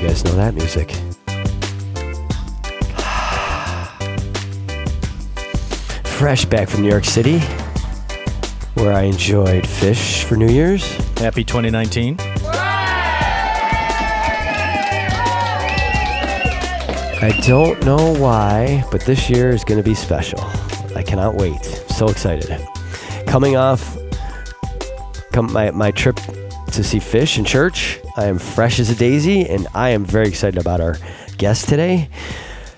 You guys know that music. Fresh back from New York City, where I enjoyed Phish for New Year's. Happy 2019. I don't know why, but this year is going to be special. I cannot wait. So excited. Coming off come my, my trip to see Phish in church, I am fresh as a daisy, and I am very excited about our guest today.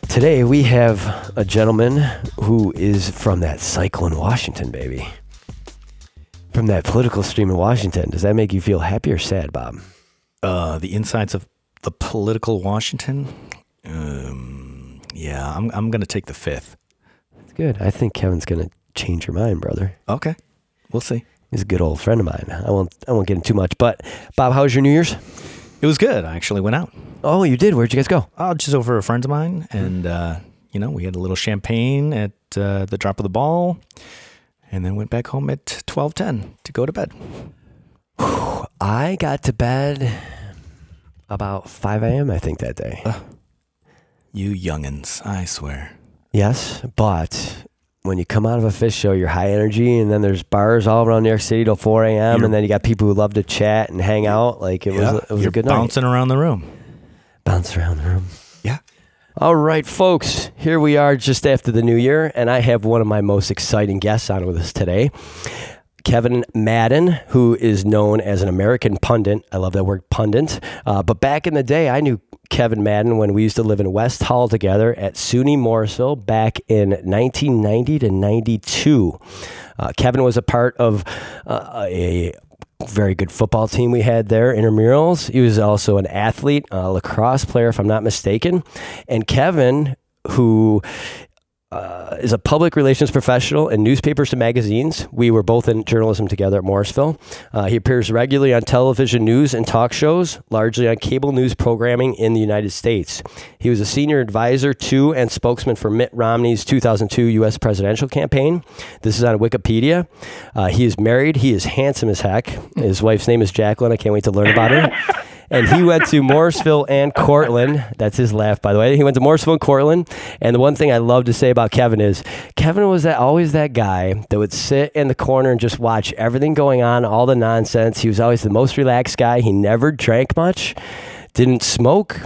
Today we have a gentleman who is from that cycle in Washington, baby. From that political stream in Washington. Does that make you feel happy or sad, Bob? Uh, the insides of the political Washington. Um, yeah, I'm I'm gonna take the fifth. That's good. I think Kevin's gonna change your mind, brother. Okay, we'll see. He's a good old friend of mine. I won't I won't get into too much. But Bob, how was your New Year's? It was good. I actually went out. Oh, you did. Where'd you guys go? Oh, just over a friend of mine, and uh, you know, we had a little champagne at uh, the drop of the ball, and then went back home at twelve ten to go to bed. I got to bed about 5 a.m. I think that day. You youngins, I swear. Yes, but when you come out of a Phish show, you're high energy, and then there's bars all around New York City till 4 a.m., You're- and then you got people who love to chat and hang out. Like it was, it was a good night. bouncing around the room. Bounce around the room. Yeah. All right, folks, here we are just after the new year, and I have one of my most exciting guests on with us today. Kevin Madden, who is known as an American pundit. I love that word pundit. Uh, but back in the day, I knew Kevin Madden when we used to live in West Hall together at SUNY Morrisville back in 1990 to 92. Uh, Kevin was a part of uh, a very good football team we had there, intramurals. He was also an athlete, a lacrosse player, if I'm not mistaken. And Kevin, who uh, is a public relations professional in newspapers and magazines. We were both in journalism together at Morrisville. Uh, he appears regularly on television news and talk shows, largely on cable news programming in the United States. He was a senior advisor to and spokesman for Mitt Romney's 2002 U.S. presidential campaign. This is on Wikipedia. Uh, he is married. He is handsome as heck. His wife's name is Jacqueline. I can't wait to learn about her. And he went to Morrisville and Cortland. That's his laugh, by the way. He went to Morrisville and Cortland. And the one thing I love to say about Kevin is Kevin was that always that guy that would sit in the corner and just watch everything going on, all the nonsense. He was always the most relaxed guy. He never drank much. Didn't smoke.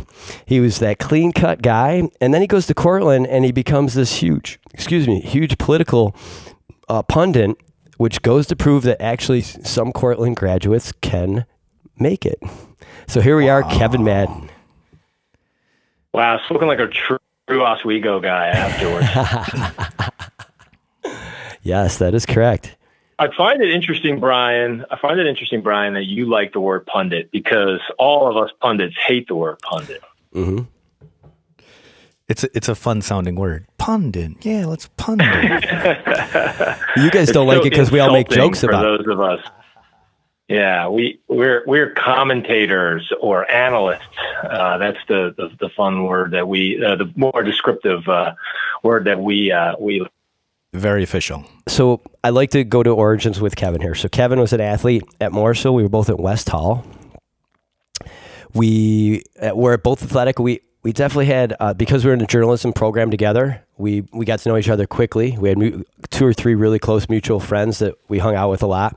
He was that clean cut guy. And then he goes to Cortland and he becomes this huge, excuse me, huge political uh, pundit, which goes to prove that actually some Cortland graduates can make it. So here we are, Kevin Madden. Wow, spoken like a true Oswego guy afterwards. Yes, that is correct. I find it interesting, Brian. I find it interesting, Brian, that you like the word pundit because all of us pundits hate the word pundit. Mm-hmm. It's a, it's a fun sounding word. Pundit. Yeah, let's pundit. You guys don't like so it because we all make insulting jokes for about it. those of us. Yeah, we we're we're commentators or analysts. Uh, that's the, the the fun word that we uh, the more descriptive uh, word that we uh, we Very official. So I like to go to origins with Kevin here. So Kevin was an athlete at Morrisville. We were both at West Hall. We uh, were both athletic. We we definitely had uh, because we were in a journalism program together. We we got to know each other quickly. We had two or three really close mutual friends that we hung out with a lot.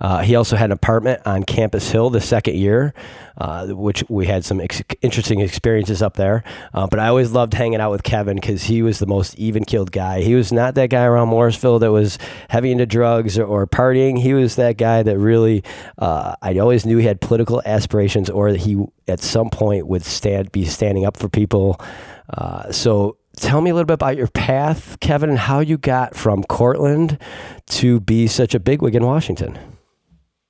Uh, he also had an apartment on Campus Hill the second year, uh, which we had some ex- interesting experiences up there. Uh, but I always loved hanging out with Kevin because he was the most even keeled guy. He was not that guy around Morrisville that was heavy into drugs or, or partying. He was that guy that really, uh, I always knew he had political aspirations or that he at some point would stand be standing up for people. Uh, so tell me a little bit about your path, Kevin, and how you got from Cortland to be such a bigwig in Washington.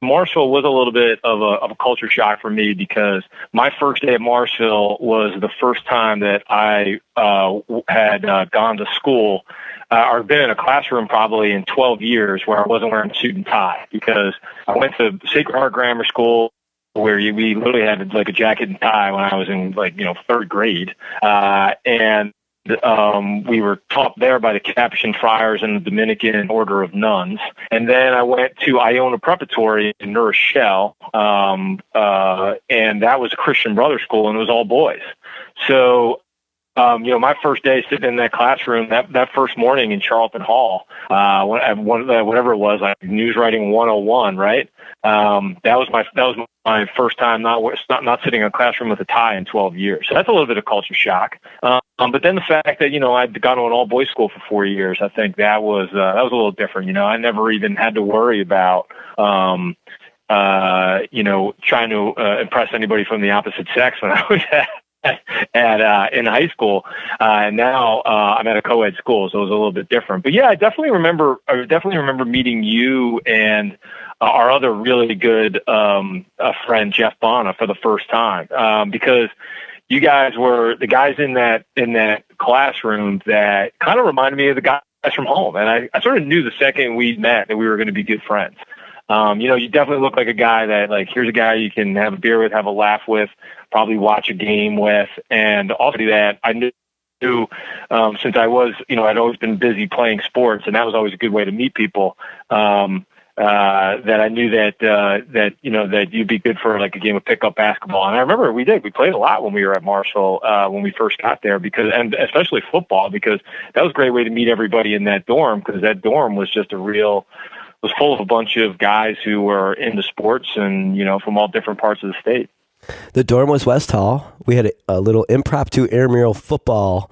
Marshall was a little bit of a, of a culture shock for me because my first day at Marshall was the first time that I uh, had uh, gone to school uh, or been in a classroom probably in 12 years where I wasn't wearing a suit and tie because I went to Sacred Heart Grammar School where you, we literally had like a jacket and tie when I was in like, you know, third grade. Uh, and um, we were taught there by the Capuchin friars and the Dominican Order of Nuns. And then I went to Iona Preparatory in New Rochelle, um, uh, and that was a Christian brother school, and it was all boys. So um, you know, my first day sitting in that classroom, that, that first morning in Charlton Hall, uh, uh, whatever it was, like news writing 101, right? Um, that was my, that was my first time not, not, not sitting in a classroom with a tie in 12 years. So that's a little bit of culture shock. Um, but then the fact that, you know, I'd gone to an all boys school for four years, I think that was, uh, that was a little different. You know, I never even had to worry about, um, uh, you know, trying to uh, impress anybody from the opposite sex when I was at, at uh, in high school, uh, and now uh, I'm at a co-ed school, so it was a little bit different. But yeah, I definitely remember. I definitely remember meeting you and uh, our other really good um, friend Jeff Bonna for the first time um, because you guys were the guys in that in that classroom that kind of reminded me of the guys from home, and I, I sort of knew the second we met that we were going to be good friends. Um, you know, you definitely look like a guy that like here's a guy you can have a beer with, have a laugh with, probably watch a game with, and also that I knew um, since I was, you know, I'd always been busy playing sports, and that was always a good way to meet people. Um, uh, that I knew that uh, that you know that you'd be good for like a game of pickup basketball. And I remember we did. We played a lot when we were at Marshall uh, when we first got there because, and especially football because that was a great way to meet everybody in that dorm because that dorm was just a real was full of a bunch of guys who were into sports and you know from all different parts of the state. The dorm was West Hall. We had a, a little impromptu intramural football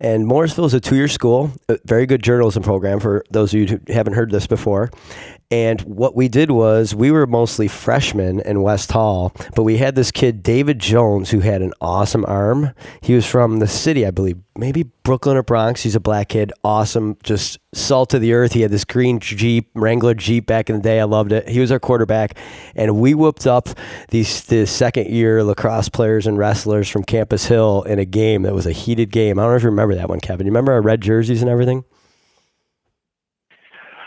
and Morrisville is a two year school, a very good journalism program for those of you who haven't heard this before. And what we did was we were mostly freshmen in West Hall, but we had this kid, David Jones, who had an awesome arm. He was from the city, I believe, maybe Brooklyn or Bronx. He's a black kid, awesome, just salt of the earth. He had this green Jeep, Wrangler Jeep back in the day. I loved it. He was our quarterback. And we whooped up these the second year lacrosse players and wrestlers from Campus Hill in a game that was a heated game. I don't know if you remember that one, Kevin. You remember our red jerseys and everything?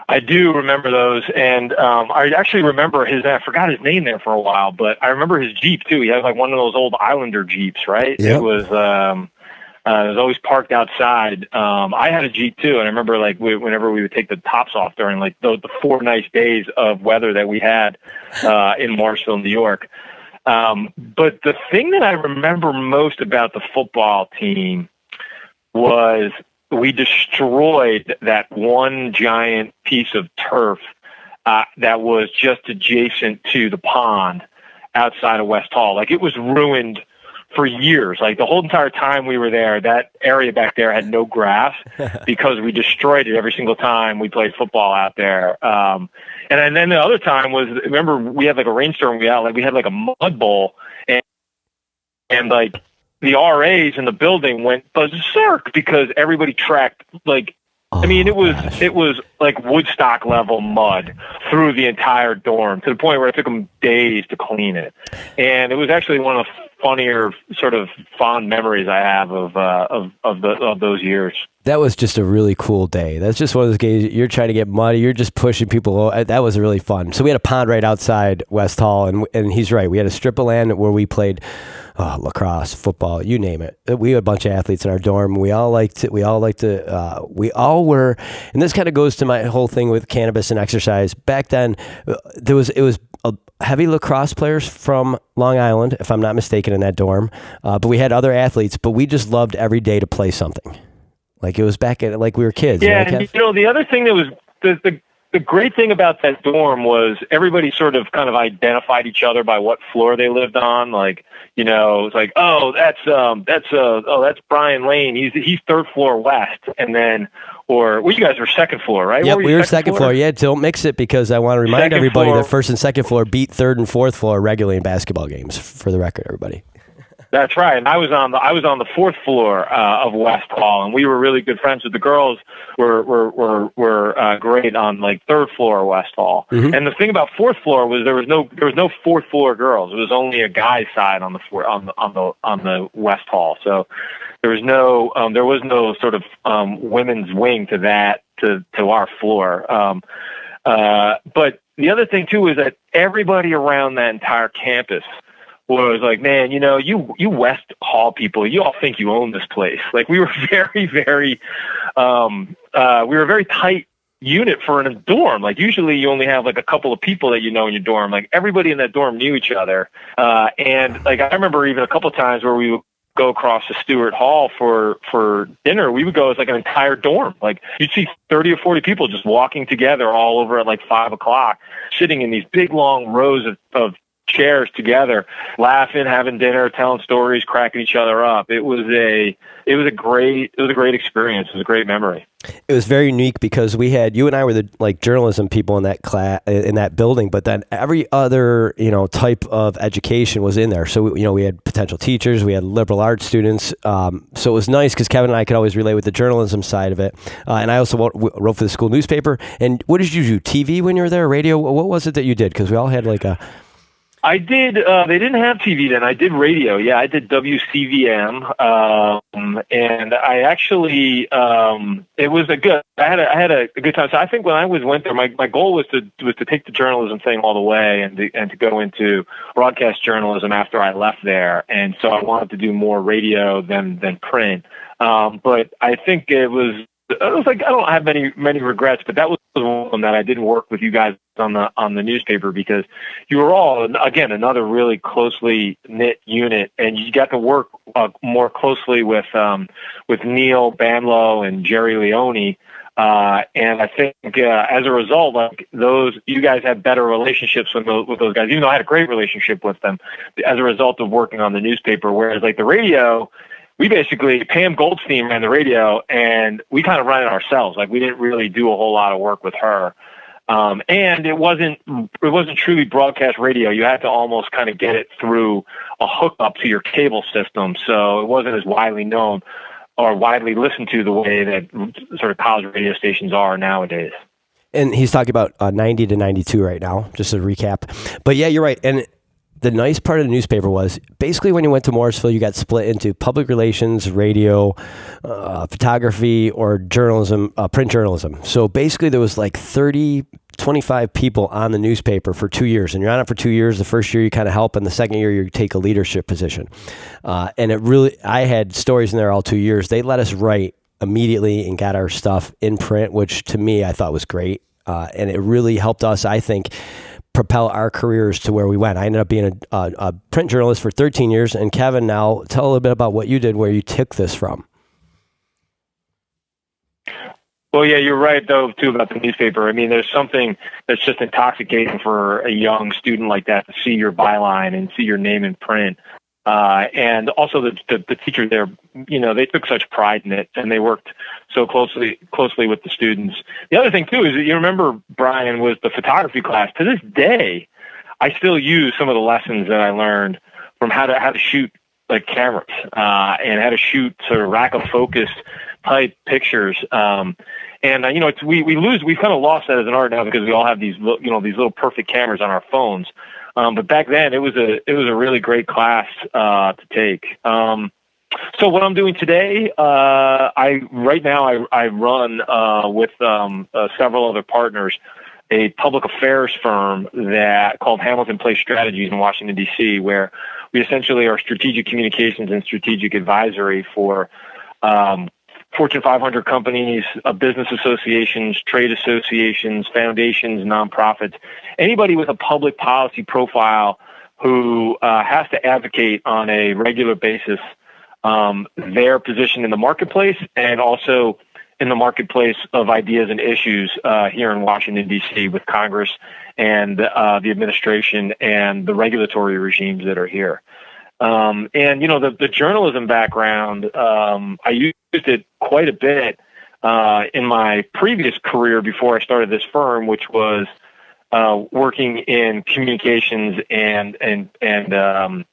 I do remember those, and um, I actually remember his. I forgot his name there for a while, but I remember his Jeep too. He had like one of those old Islander Jeeps, right? Yep. It was. Um, uh, it was always parked outside. Um, I had a Jeep too, and I remember like we, whenever we would take the tops off during like the, the four nice days of weather that we had uh, in Morrisville, New York. Um, but the thing that I remember most about the football team was we destroyed that one giant piece of turf uh, that was just adjacent to the pond outside of West Hall. Like it was ruined for years. Like the whole entire time we were there, that area back there had no grass because we destroyed it every single time we played football out there. Um, and, and then the other time was remember we had like a rainstorm. We had like we had like a mud bowl and and like the RAs in the building went berserk because everybody tracked like I mean, it was Oh, gosh. it was like Woodstock level mud through the entire dorm to the point where it took them days to clean it, and it was actually one of the funnier sort of fond memories I have of uh, of of, the, of those years. That was just a really cool day. That's just one of those games you're trying to get muddy. You're just pushing people. o- That was really fun. So we had a pond right outside West Hall, and and he's right. We had a strip of land where we played uh, lacrosse, football, you name it. We had a bunch of athletes in our dorm. We all liked it. We all liked to. Uh, we all were, and this kind of goes to my whole thing with cannabis and exercise. Back then, uh, there was it was a heavy lacrosse players from Long Island, if I'm not mistaken, in that dorm. Uh, but we had other athletes, but we just loved every day to play something. Like it was back at like we were kids. Yeah, right, and you know the other thing that was the, the the great thing about that dorm was everybody sort of kind of identified each other by what floor they lived on. Like you know, it's like oh that's um that's uh oh that's Brian Lane. He's he's third floor west, and then or well you guys were second floor, right? Yep, we were second floor. Yeah, don't mix it because I want to remind Second everybody floor. that first and second floor beat third and fourth floor regularly in basketball games. For the record, everybody. That's right. And I was on the I was on the fourth floor uh, of West Hall, and we were really good friends with the girls. Were were were were uh, great on like third floor West Hall. Mhm. And the thing about fourth floor was there was no there was no fourth floor girls. It was only a guy side on the floor on the on the on the West Hall. So there was no um, there was no sort of um, women's wing to that to to our floor. Um, uh, but the other thing too is that everybody around that entire campus was like, man, you know, you you West Hall people, you all think you own this place. Like we were very, very, um, uh, we were a very tight unit for a dorm. Like usually you only have like a couple of people that you know in your dorm. Like everybody in that dorm knew each other. Uh, and like I remember even a couple times where we would go across to Stewart Hall for for dinner, we would go as like an entire dorm. Like you'd see thirty or forty people just walking together all over at like five o'clock, sitting in these big long rows of, of chairs together, laughing, having dinner, telling stories, cracking each other up. It was a it was a great it was a great experience. It was a great memory. It was very unique because we had you and I were the like journalism people in that class in that building, but then every other you know type of education was in there. So you know we had potential teachers, we had liberal arts students. Um, so it was nice because Kevin and I could always relate with the journalism side of it. Uh, and I also wrote for the school newspaper. And what did you do? TV when you were there? Radio? What was it that you did? Because we all had like a I did. Uh, they didn't have TV then. I did radio. Yeah, I did WCVM, um, and I actually um, it was a good. I had a, I had a, good time. So I think when I was went there, my, my goal was to was to take the journalism thing all the way and to, and to go into broadcast journalism after I left there. And so I wanted to do more radio than than print. Um, but I think it was I was like I don't have many many regrets, but that was one that I didn't work with you guys on the on the newspaper because you were all again another really closely knit unit, and you got to work uh, more closely with um, with Neil Banlow and Jerry Leone. Uh, and I think uh, as a result, like those, you guys had better relationships with those, with those guys. Even though I had a great relationship with them, as a result of working on the newspaper. Whereas like the radio, we basically Pam Goldstein ran the radio, and we kind of ran it ourselves. Like we didn't really do a whole lot of work with her, um, and it wasn't it wasn't truly broadcast radio. You had to almost kind of get it through a hookup to your cable system, so it wasn't as widely known or widely listened to the way that sort of college radio stations are nowadays. And he's talking about uh, 90 to 92 right now, just a recap. But yeah, you're right. And the nice part of the newspaper was basically when you went to Morrisville, you got split into public relations, radio, uh, photography, or journalism, uh, print journalism. So basically, there was like 30, 25 people on the newspaper for two years. And you're on it for two years. The first year, you kind of help, and the second year, you take a leadership position. Uh, and it really, I had stories in there all two years. They let us write immediately and got our stuff in print, which to me, I thought was great. Uh, and it really helped us, I think propel our careers to where we went. I ended up being a, a, a, print journalist for 13 years. And Kevin, now tell a little bit about what you did, where you took this from. Well, yeah, you're right, though, too, about the newspaper. I mean, there's something that's just intoxicating for a young student like that to see your byline and see your name in print. Uh, and also the, the, the teacher there, you know, they took such pride in it and they worked so closely closely with the students. The other thing too is that you remember Brian was the photography class. To this day, I still use some of the lessons that I learned from how to how to shoot like cameras uh, and how to shoot sort of rack of focus type pictures. Um, and uh, you know, it's, we we lose we've kind of lost that as an art now because we all have these you know these little perfect cameras on our phones. Um, but back then, it was a it was a really great class uh, to take. Um, so what I'm doing today, uh, I right now I, I run uh, with um, uh, several other partners a public affairs firm that called Hamilton Place Strategies in Washington D.C., where we essentially are strategic communications and strategic advisory for um, Fortune 500 companies, uh, business associations, trade associations, foundations, nonprofits, anybody with a public policy profile who uh, has to advocate on a regular basis um, their position in the marketplace and also in the marketplace of ideas and issues uh, here in Washington, D.C., with Congress and uh, the administration and the regulatory regimes that are here. Um, and you know the the journalism background, um, I used it quite a bit uh, in my previous career before I started this firm, which was uh, working in communications and and and um,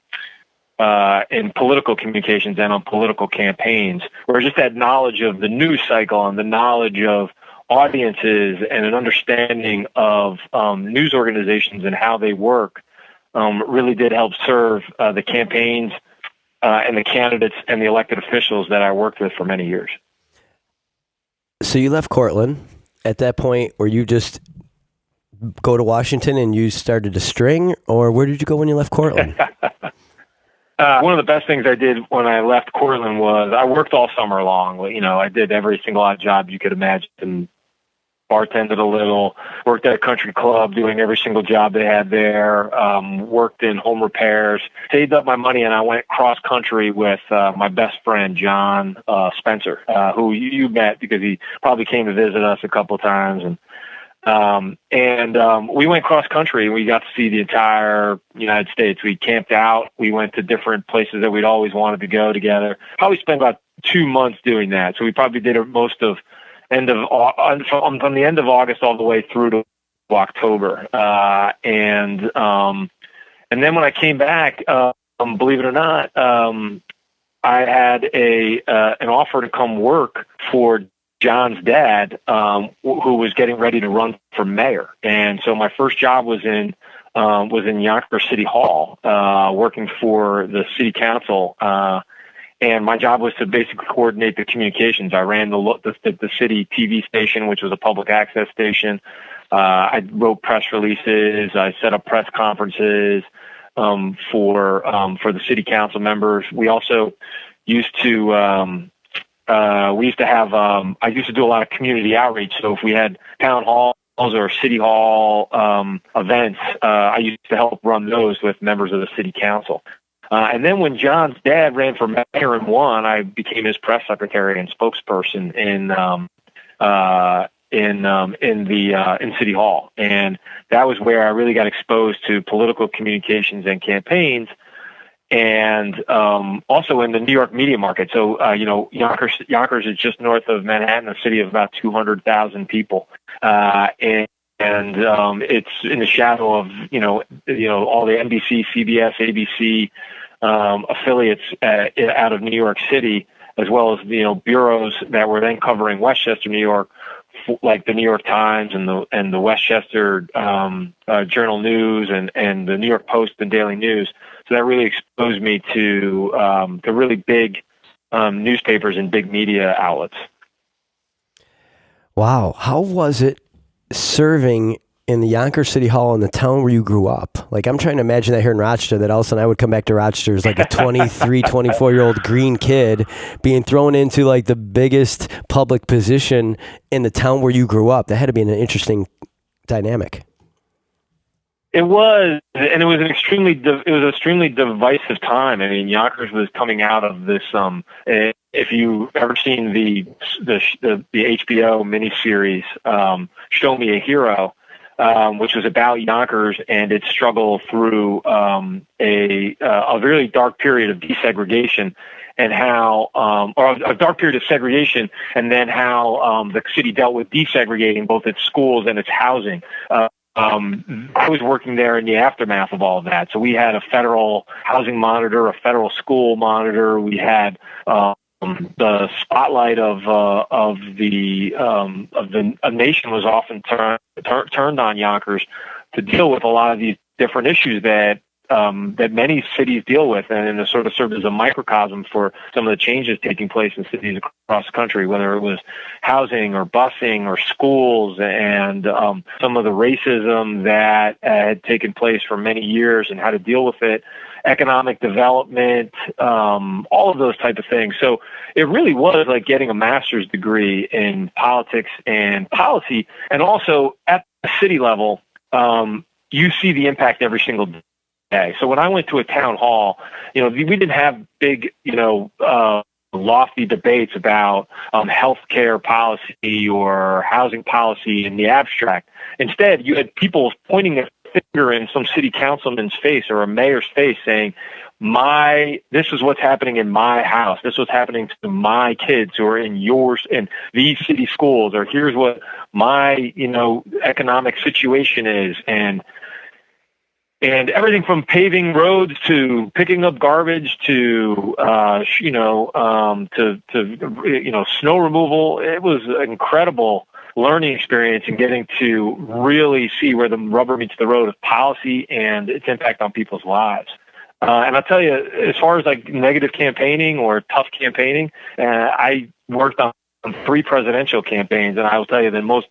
uh, in political communications and on political campaigns, where just had knowledge of the news cycle and the knowledge of audiences and an understanding of um, news organizations and how they work um, really did help serve uh, the campaigns uh, and the candidates and the elected officials that I worked with for many years. So you left Cortland. At that point, were you just go to Washington and you started to string, or where did you go when you left Cortland? Uh, one of the best things I did when I left Cortland was I worked all summer long. You know, I did every single odd job you could imagine. Bartended a little, worked at a country club, doing every single job they had there. Um, worked in home repairs, saved up my money, and I went cross country with uh, my best friend John uh, Spencer, uh, who you, you met because he probably came to visit us a couple times, and um, and um, we went cross country. And we got to see the entire United States. We camped out. We went to different places that we'd always wanted to go together. Probably spent about two months doing that. So we probably did most of end of from, from the end of August all the way through to October. Uh, and um, and then when I came back, um, believe it or not, um, I had a uh, an offer to come work for John's dad, um, who was getting ready to run for mayor. And so my first job was in um, was in Yonkers City Hall, uh, working for the city council. Uh, and my job was to basically coordinate the communications. I ran the the, the city TV station, which was a public access station. Uh, I wrote press releases. I set up press conferences um, for um, for the city council members. We also used to um, uh, we used to have um, I used to do a lot of community outreach. So if we had town halls or city hall um, events, uh, I used to help run those with members of the city council. Uh, and then when John's dad ran for mayor and won, I became his press secretary and spokesperson in um, uh, in um, in the uh, in City Hall, and that was where I really got exposed to political communications and campaigns, and um, also in the New York media market. So uh, you know, Yonkers Yonkers is just north of Manhattan, a city of about two hundred thousand people, uh, and and um, it's in the shadow of you know you know all the NBC, CBS, ABC um, affiliates uh, out of New York City, as well as you know bureaus that were then covering Westchester, New York, like the New York Times and the and the Westchester um, uh, Journal News and and the New York Post and Daily News. So that really exposed me to um, the really big um, newspapers and big media outlets. Wow, how was it serving in the Yonkers City Hall in the town where you grew up. Like I'm trying to imagine that here in Rochester that all of a sudden I would come back to Rochester as like a 23, 24 year old green kid being thrown into like the biggest public position in the town where you grew up. That had to be an interesting dynamic. It was, and it was an extremely it was an extremely divisive time. I mean, Yonkers was coming out of this. Um, if you ever seen the the the, the HBO miniseries um, "Show Me a Hero," um, which was about Yonkers and its struggle through um, a uh, a really dark period of desegregation and how, um, or a dark period of segregation, and then how um, the city dealt with desegregating both its schools and its housing. Uh, um, I was working there in the aftermath of all of that. So we had a federal housing monitor, a federal school monitor. We had uh, um, the spotlight of uh, of the um, of the nation was often tur- tur- turned on Yonkers to deal with a lot of these different issues that um, that many cities deal with, and it sort of served as a microcosm for some of the changes taking place in cities across the country, whether it was housing or busing or schools, and um, some of the racism that had taken place for many years and how to deal with it economic development, um, all of those type of things. So it really was like getting a master's degree in politics and policy, and also at the city level, um, you see the impact every single day. So when I went to a town hall, you know, we didn't have big, you know. Uh, lofty debates about um, healthcare policy or housing policy in the abstract. Instead, you had people pointing a finger in some city councilman's face or a mayor's face saying, my this is what's happening in my house this is what's happening to my kids who are in yours in these city schools or here's what my you know economic situation is and and everything from paving roads to picking up garbage to uh, you know um, to to you know snow removal it was an incredible learning experience and getting to really see where the rubber meets the road of policy and its impact on people's lives. Uh, and I'll tell you, as far as like negative campaigning or tough campaigning, uh, I worked on three presidential campaigns, and I will tell you the most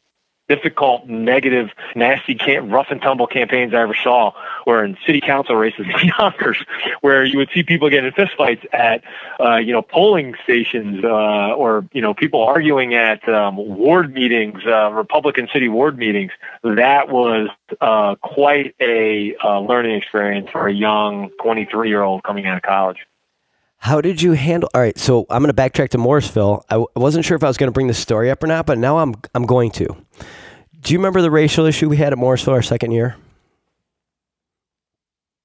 difficult, negative, nasty, rough and tumble campaigns I ever saw were in city council races in Yonkers, where you would see people getting fistfights at, uh, you know, polling stations, uh, or, you know, people arguing at um, ward meetings, uh, Republican city ward meetings. That was uh, quite a uh, learning experience for a young 23 year old coming out of college. How did you handle? All right, so I'm going to backtrack to Morrisville. I w- wasn't sure if I was going to bring the story up or not, but now I'm I'm going to. Do you remember the racial issue we had at Morrisville our second year?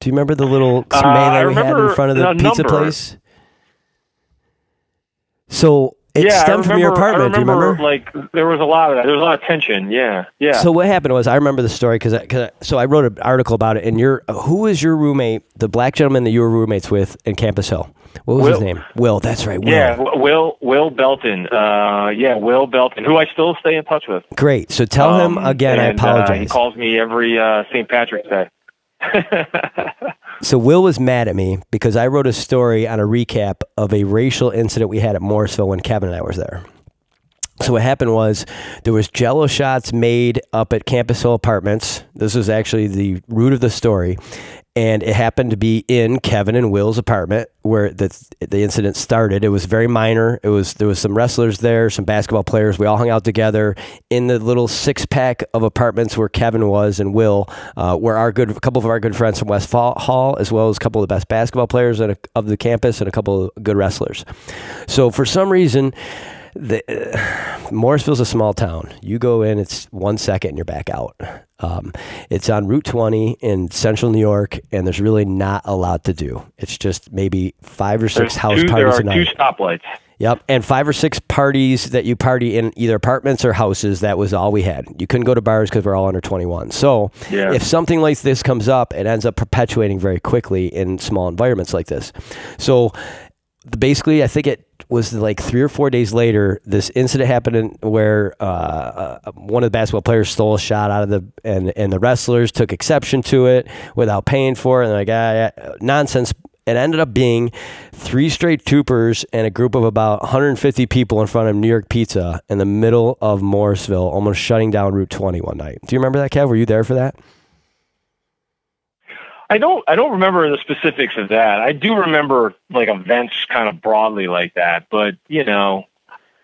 Do you remember the little uh, melee we had in front of the pizza number. place? So it yeah, stemmed remember, from your apartment. Remember, Do you remember? Like there was a lot of that. There was a lot of tension. Yeah, yeah. So what happened was I remember the story because I so I wrote an article about it. And your who was your roommate, the black gentleman that you were roommates with in Campus Hill? What was Will. his name? Will. That's right. Will. Yeah, Will. Will Belton. Uh, yeah, Will Belton, who I still stay in touch with. Great. So tell um, him again. And, I apologize. Uh, he calls me every uh, St. Patrick's Day. so Will was mad at me because I wrote a story on a recap of a racial incident we had at Morrisville when Kevin and I was there. So what happened was there was jello shots made up at Campus Hill Apartments. This was actually the root of the story. And it happened to be in Kevin and Will's apartment where the the incident started. It was very minor. It was there was some wrestlers there, some basketball players. We all hung out together in the little six pack of apartments where Kevin was and Will, uh, where our good a couple of our good friends from West Hall, as well as a couple of the best basketball players of the campus and a couple of good wrestlers. So for some reason the, uh, Morrisville's a small town. You go in, it's one second and you're back out. Um, it's on Route 20 in central New York, and there's really not a lot to do. It's just maybe five or six there's house two, parties there are a Two stoplights. Yep, and five or six parties that you party in either apartments or houses. That was all we had. You couldn't go to bars because we're all under 21. So yeah. if something like this comes up, it ends up perpetuating very quickly in small environments like this. So basically, I think it was like three or four days later, this incident happened where uh, uh, one of the basketball players stole a shot out of the and and the wrestlers took exception to it without paying for it. And like ah, nonsense. It ended up being three straight troopers and a group of about 150 people in front of New York Pizza in the middle of Morrisville, almost shutting down Route 20 one night. Do you remember that, Kev? Were you there for that? I don't I don't remember the specifics of that. I do remember like events kind of broadly like that, but you know,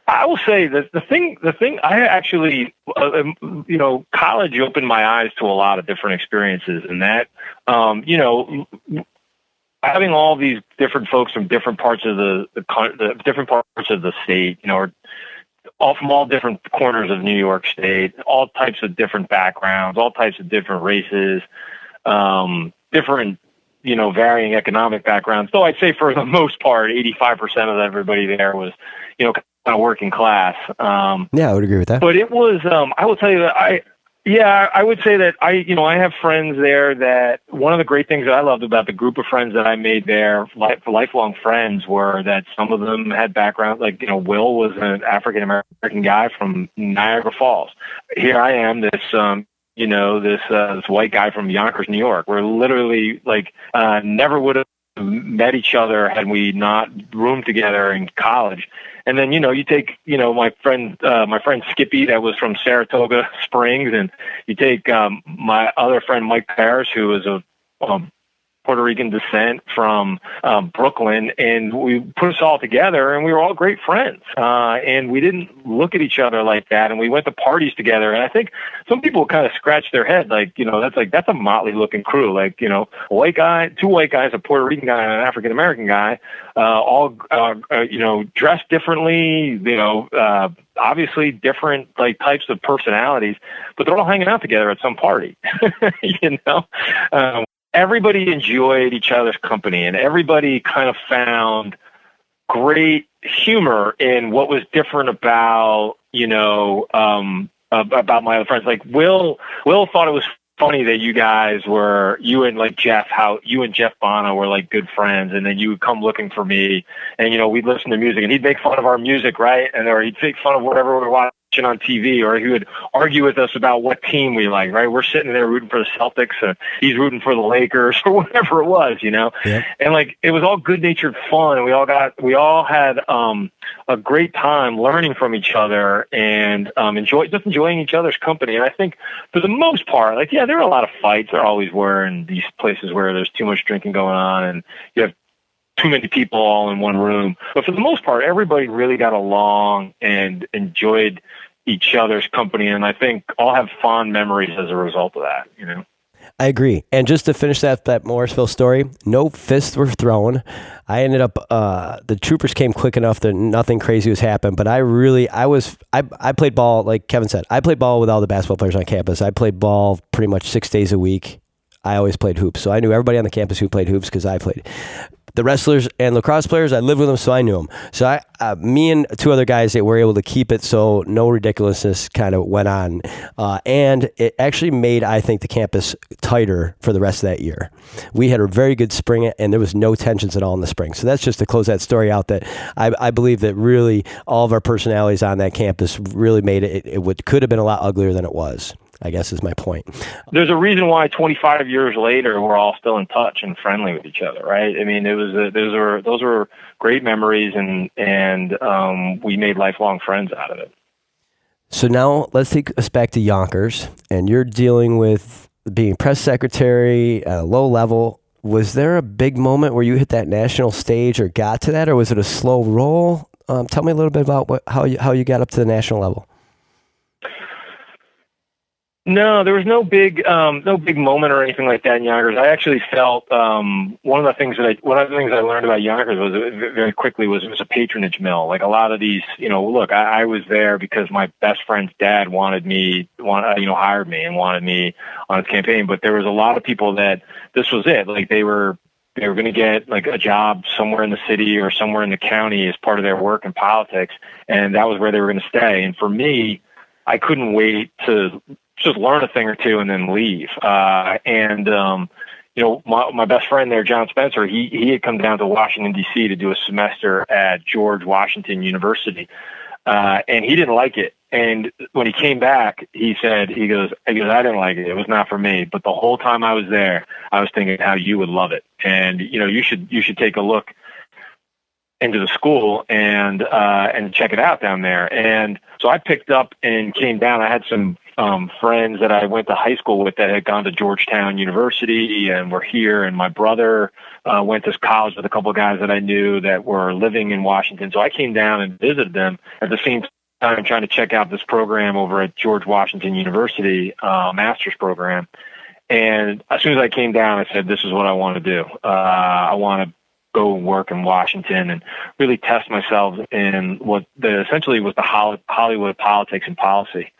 I will say that the thing the thing I actually uh, um, you know, college opened my eyes to a lot of different experiences and that um, you know, having all these different folks from different parts of the, the, the different parts of the state, you know, or all from all different corners of New York State, all types of different backgrounds, all types of different races. Um, different, you know, varying economic backgrounds. Though I'd say for the most part, 85% of everybody there was, you know, kind of working class. Um, yeah, I would agree with that. But it was, um, I will tell you that I, yeah, I would say that I, you know, I have friends there that one of the great things that I loved about the group of friends that I made there, life, lifelong friends, were that some of them had background, like, you know, Will was an African American guy from Niagara Falls. Here I am, this, um, you know, this uh, this white guy from Yonkers, New York. We're literally like uh, never would have met each other had we not roomed together in college. And then you know you take you know my friend uh, my friend Skippy that was from Saratoga Springs, and you take um, my other friend Mike Parrish who was a um, Puerto Rican descent from um, Brooklyn, and we put us all together, and we were all great friends. Uh, and we didn't look at each other like that, and we went to parties together. And I think some people kind of scratch their head, like you know, that's like that's a motley looking crew, like you know, a white guy, two white guys, a Puerto Rican guy, and an African American guy, uh, all uh, uh, you know, dressed differently, you know. Uh, obviously different like types of personalities, but they're all hanging out together at some party. you know, um, everybody enjoyed each other's company and everybody kind of found great humor in what was different about you know um about my other friends. Like will will thought it was funny that you guys were you and like jeff how you and jeff bono were like good friends and then you would come looking for me and you know we'd listen to music and he'd make fun of our music right? And or he'd make fun of whatever we were watching on TV, or he would argue with us about what team we like. Right? We're sitting there rooting for the Celtics, and he's rooting for the Lakers, or whatever it was, you know. Yep. And like it was all good natured fun, and we all got we all had um, a great time learning from each other and um, enjoy just enjoying each other's company. And I think for the most part, like yeah, there were a lot of fights. There always were in these places where there's too much drinking going on, and you have too many people all in one room. But for the most part, everybody really got along and enjoyed each other's company, and I think all have fond memories as a result of that. You know. I agree. And just to finish that that Morrisville story, no fists were thrown. I ended up uh, the troopers came quick enough that nothing crazy was happening. But I really I was I I played ball like Kevin said. I played ball with all the basketball players on campus. I played ball pretty much six days a week. I always played hoops, so I knew everybody on the campus who played hoops because I played the wrestlers and lacrosse players, I lived with them, so I knew them. So I, uh, me and two other guys that were able to keep it so no ridiculousness kind of went on, uh, and it actually made I think the campus tighter for the rest of that year. We had a very good spring, and there was no tensions at all in the spring. So that's just to close that story out. That I, I believe that really all of our personalities on that campus really made it. It, it could have been a lot uglier than it was. I guess is my point. There's a reason why 25 years later we're all still in touch and friendly with each other, right? I mean, it was a, those were those were great memories, and and um, we made lifelong friends out of it. So now let's take us back to Yonkers, and you're dealing with being press secretary at a low level. Was there a big moment where you hit that national stage or got to that, or was it a slow roll? Um, tell me a little bit about what, how you how you got up to the national level. No, there was no big, um, no big moment or anything like that in Yonkers. I actually felt um, one of the things that I, one of the things I learned about Yonkers was very quickly was it was a patronage mill. Like a lot of these, you know, look, I, I was there because my best friend's dad wanted me, want, uh, you know, hired me and wanted me on his campaign. But there was a lot of people that this was it. Like they were, they were going to get like a job somewhere in the city or somewhere in the county as part of their work in politics, and that was where they were going to stay. And for me, I couldn't wait to just learn a thing or two and then leave. Uh, and um, you know, my my best friend there, John Spencer, he he had come down to Washington D.C. to do a semester at George Washington University, uh, and he didn't like it. And when he came back, he said, he goes, he goes, I didn't like it. It was not for me. But the whole time I was there, I was thinking how you would love it. And you know, you should you should take a look into the school and uh, and check it out down there. And so I picked up and came down. I had some um, friends that I went to high school with that had gone to Georgetown University and were here, and my brother uh, went to college with a couple of guys that I knew that were living in Washington. So I came down and visited them at the same time, trying to check out this program over at George Washington University, uh, master's program. And as soon as I came down, I said, "This is what I want to do. Uh, I want to go and work in Washington and really test myself in what the, essentially was the Hollywood politics and policy.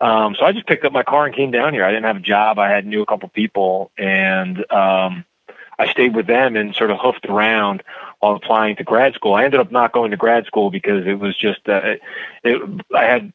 Um, so I just picked up my car and came down here. I didn't have a job. I had knew a couple people, and um, I stayed with them and sort of hoofed around while applying to grad school. I ended up not going to grad school because it was just uh, it, I had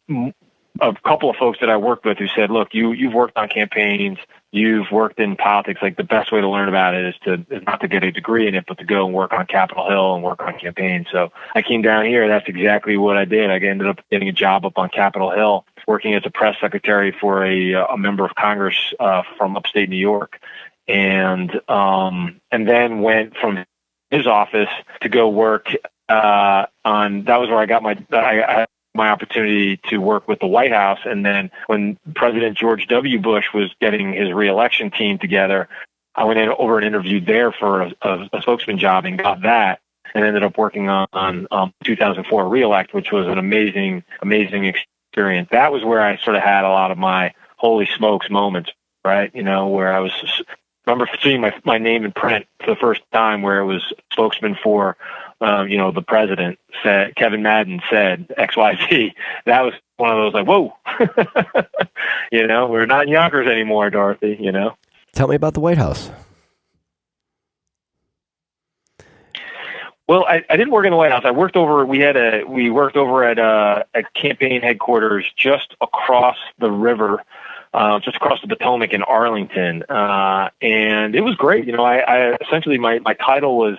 a couple of folks that I worked with who said, "Look, you you've worked on campaigns, you've worked in politics. Like the best way to learn about it is to is not to get a degree in it, but to go and work on Capitol Hill and work on campaigns." So I came down here. That's exactly what I did. I ended up getting a job up on Capitol Hill working as a press secretary for a, a member of Congress uh, from upstate New York, and um, and then went from his office to go work uh, on. That was where I got my I, I my opportunity to work with the White House. And then when President George W. Bush was getting his reelection team together, I went in over and interviewed there for a, a, a spokesman job and got that. And ended up working on, on um, 2004 reelect, which was an amazing, amazing experience. That was where I sort of had a lot of my holy smokes moments, right? You know, where I was remember seeing my my name in print for the first time, where it was spokesman for, um, you know, the president said Kevin Madden said X Y Z. That was one of those like, whoa, you know, we're not in Yonkers anymore, Dorothy. You know. Tell me about the White House. Well, I, I didn't work in the White House. I worked over. We had a we worked over at a, a campaign headquarters just across the river, uh, just across the Potomac in Arlington, uh, and it was great. You know, I, I essentially my my title was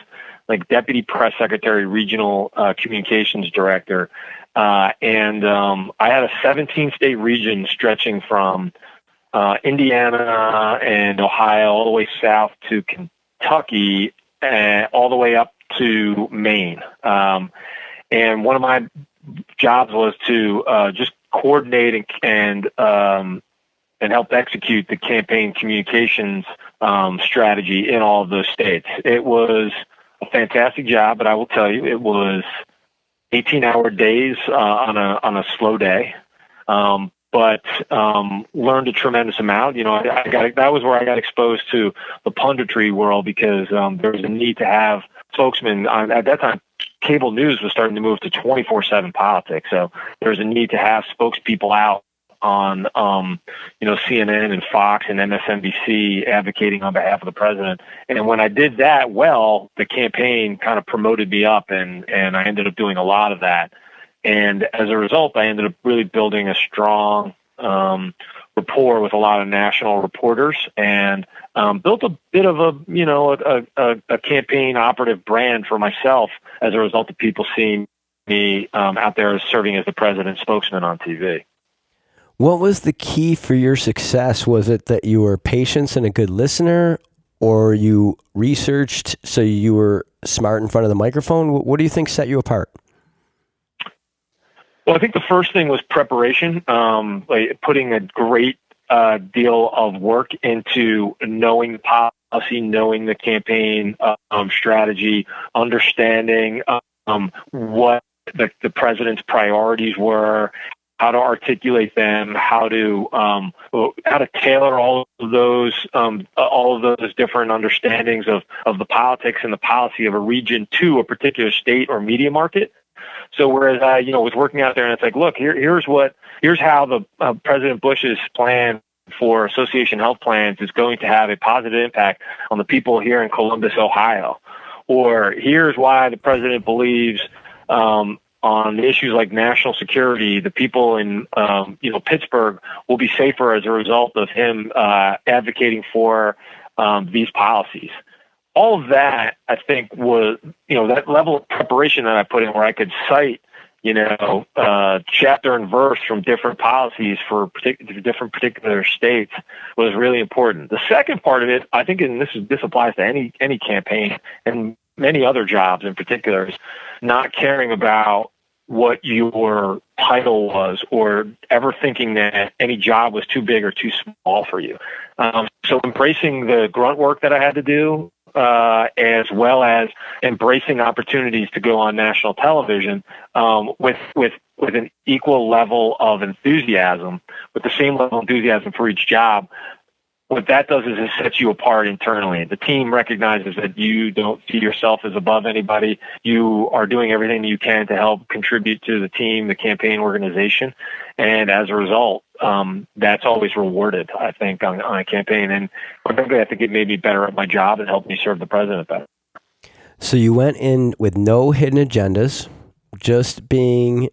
like deputy press secretary, regional uh, communications director, Uh, and um, I had a 17 state region stretching from uh, Indiana and Ohio all the way south to Kentucky, and all the way up to Maine. Um, and one of my jobs was to uh, just coordinate and um, and help execute the campaign communications um, strategy in all of those states. It was a fantastic job, but I will tell you, it was 18 hour days uh, on a on a slow day. Um, but um, learned a tremendous amount. You know, I, I, got that was where I got exposed to the punditry world because um, there was a need to have spokesmen. On, at that time, cable news was starting to move to 24/7 politics, so there was a need to have spokespeople out on um, you know CNN and Fox and MSNBC advocating on behalf of the president. And when I did that well, the campaign kind of promoted me up, and and I ended up doing a lot of that. And as a result, I ended up really building a strong um, rapport with a lot of national reporters and um, built a bit of a you know a, a, a, campaign operative brand for myself as a result of people seeing me um, out there serving as the president's spokesman on TV. What was the key for your success? Was it that you were patient and a good listener, or you researched so you were smart in front of the microphone? What do you think set you apart? Well, I think the first thing was preparation, um, like putting a great uh, deal of work into knowing the policy, knowing the campaign um, strategy, understanding um, what the, the president's priorities were, how to articulate them, how to um, how to tailor all of those um, all of those different understandings of of the politics and the policy of a region to a particular state or media market. So whereas I you know was working out there and it's like, look, here here's what here's how the uh, President Bush's plan for association health plans is going to have a positive impact on the people here in Columbus, Ohio. Or here's why the president believes um, on issues like national security, the people in um, you know Pittsburgh will be safer as a result of him uh, advocating for um, these policies. All that, I think, was you know that level of preparation that I put in, where I could cite you know uh, chapter and verse from different policies for partic- different particular states, was really important. The second part of it, I think, and this is this applies to any any campaign and many other jobs in particular, is not caring about what your title was or ever thinking that any job was too big or too small for you. Um, so embracing the grunt work that I had to do, uh, as well as embracing opportunities to go on national television um, with with with an equal level of enthusiasm, with the same level of enthusiasm for each job, what that does is it sets you apart internally. The team recognizes that you don't see yourself as above anybody. You are doing everything you can to help contribute to the team, the campaign organization, and as a result, um, that's always rewarded. I think on, on a campaign, and frankly, I think it made me better at my job and helped me serve the president better. So you went in with no hidden agendas, just being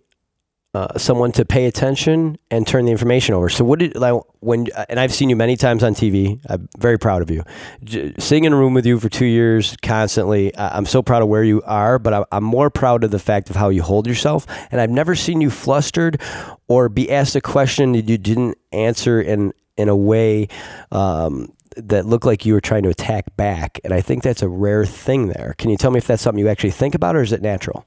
uh, someone to pay attention and turn the information over. So what did like when and I've seen you many times on TV. I'm very proud of you. J- sitting in a room with you for two years constantly. I'm so proud of where you are, but I'm more proud of the fact of how you hold yourself. And I've never seen you flustered or be asked a question that you didn't answer in in a way. Um, that looked like you were trying to attack back, and I think that's a rare thing there. Can you tell me if that's something you actually think about, or is it natural?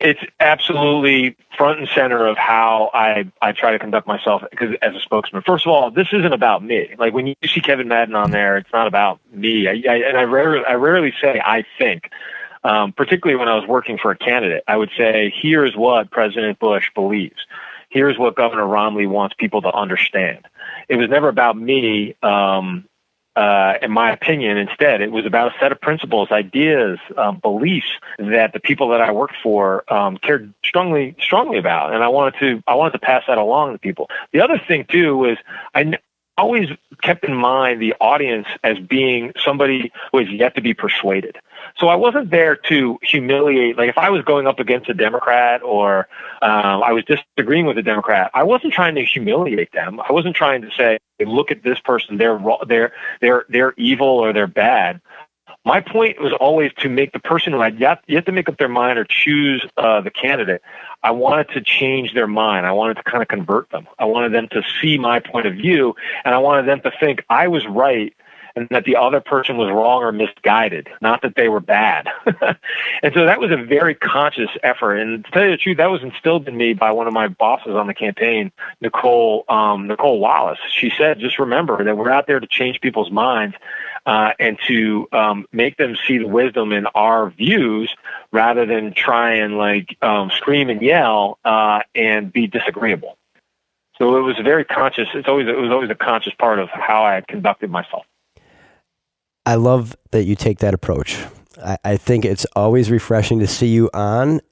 It's absolutely front and center of how I, I try to conduct myself because as a spokesman. First of all, this isn't about me. Like when you see Kevin Madden on there, it's not about me. I, I, and I rarely, I rarely say I think, um, particularly when I was working for a candidate. I would say, here's what President Bush believes. Here's what Governor Romney wants people to understand. It was never about me um, uh, in my opinion, instead, it was about a set of principles, ideas, um, beliefs that the people that I worked for um, cared strongly, strongly about, and I wanted to, I wanted to pass that along to people. The other thing too was I always kept in mind the audience as being somebody who is yet to be persuaded. So I wasn't there to humiliate. Like if I was going up against a Democrat or um, I was disagreeing with a Democrat, I wasn't trying to humiliate them. I wasn't trying to say, "Look at this person; they're they're they're they're evil or they're bad." My point was always to make the person who had yet, yet to make up their mind or choose uh, the candidate. I wanted to change their mind. I wanted to kind of convert them. I wanted them to see my point of view, and I wanted them to think I was right and that the other person was wrong or misguided, not that they were bad. and so that was a very conscious effort. And to tell you the truth, that was instilled in me by one of my bosses on the campaign, Nicolle um, Nicolle Wallace. She said, "Just remember that we're out there to change people's minds." Uh, and to um, make them see the wisdom in our views rather than try and like um, scream and yell uh, and be disagreeable. So it was a very conscious. It's always it was always a conscious part of how I conducted myself. I love that you take that approach. I, I think it's always refreshing to see you on.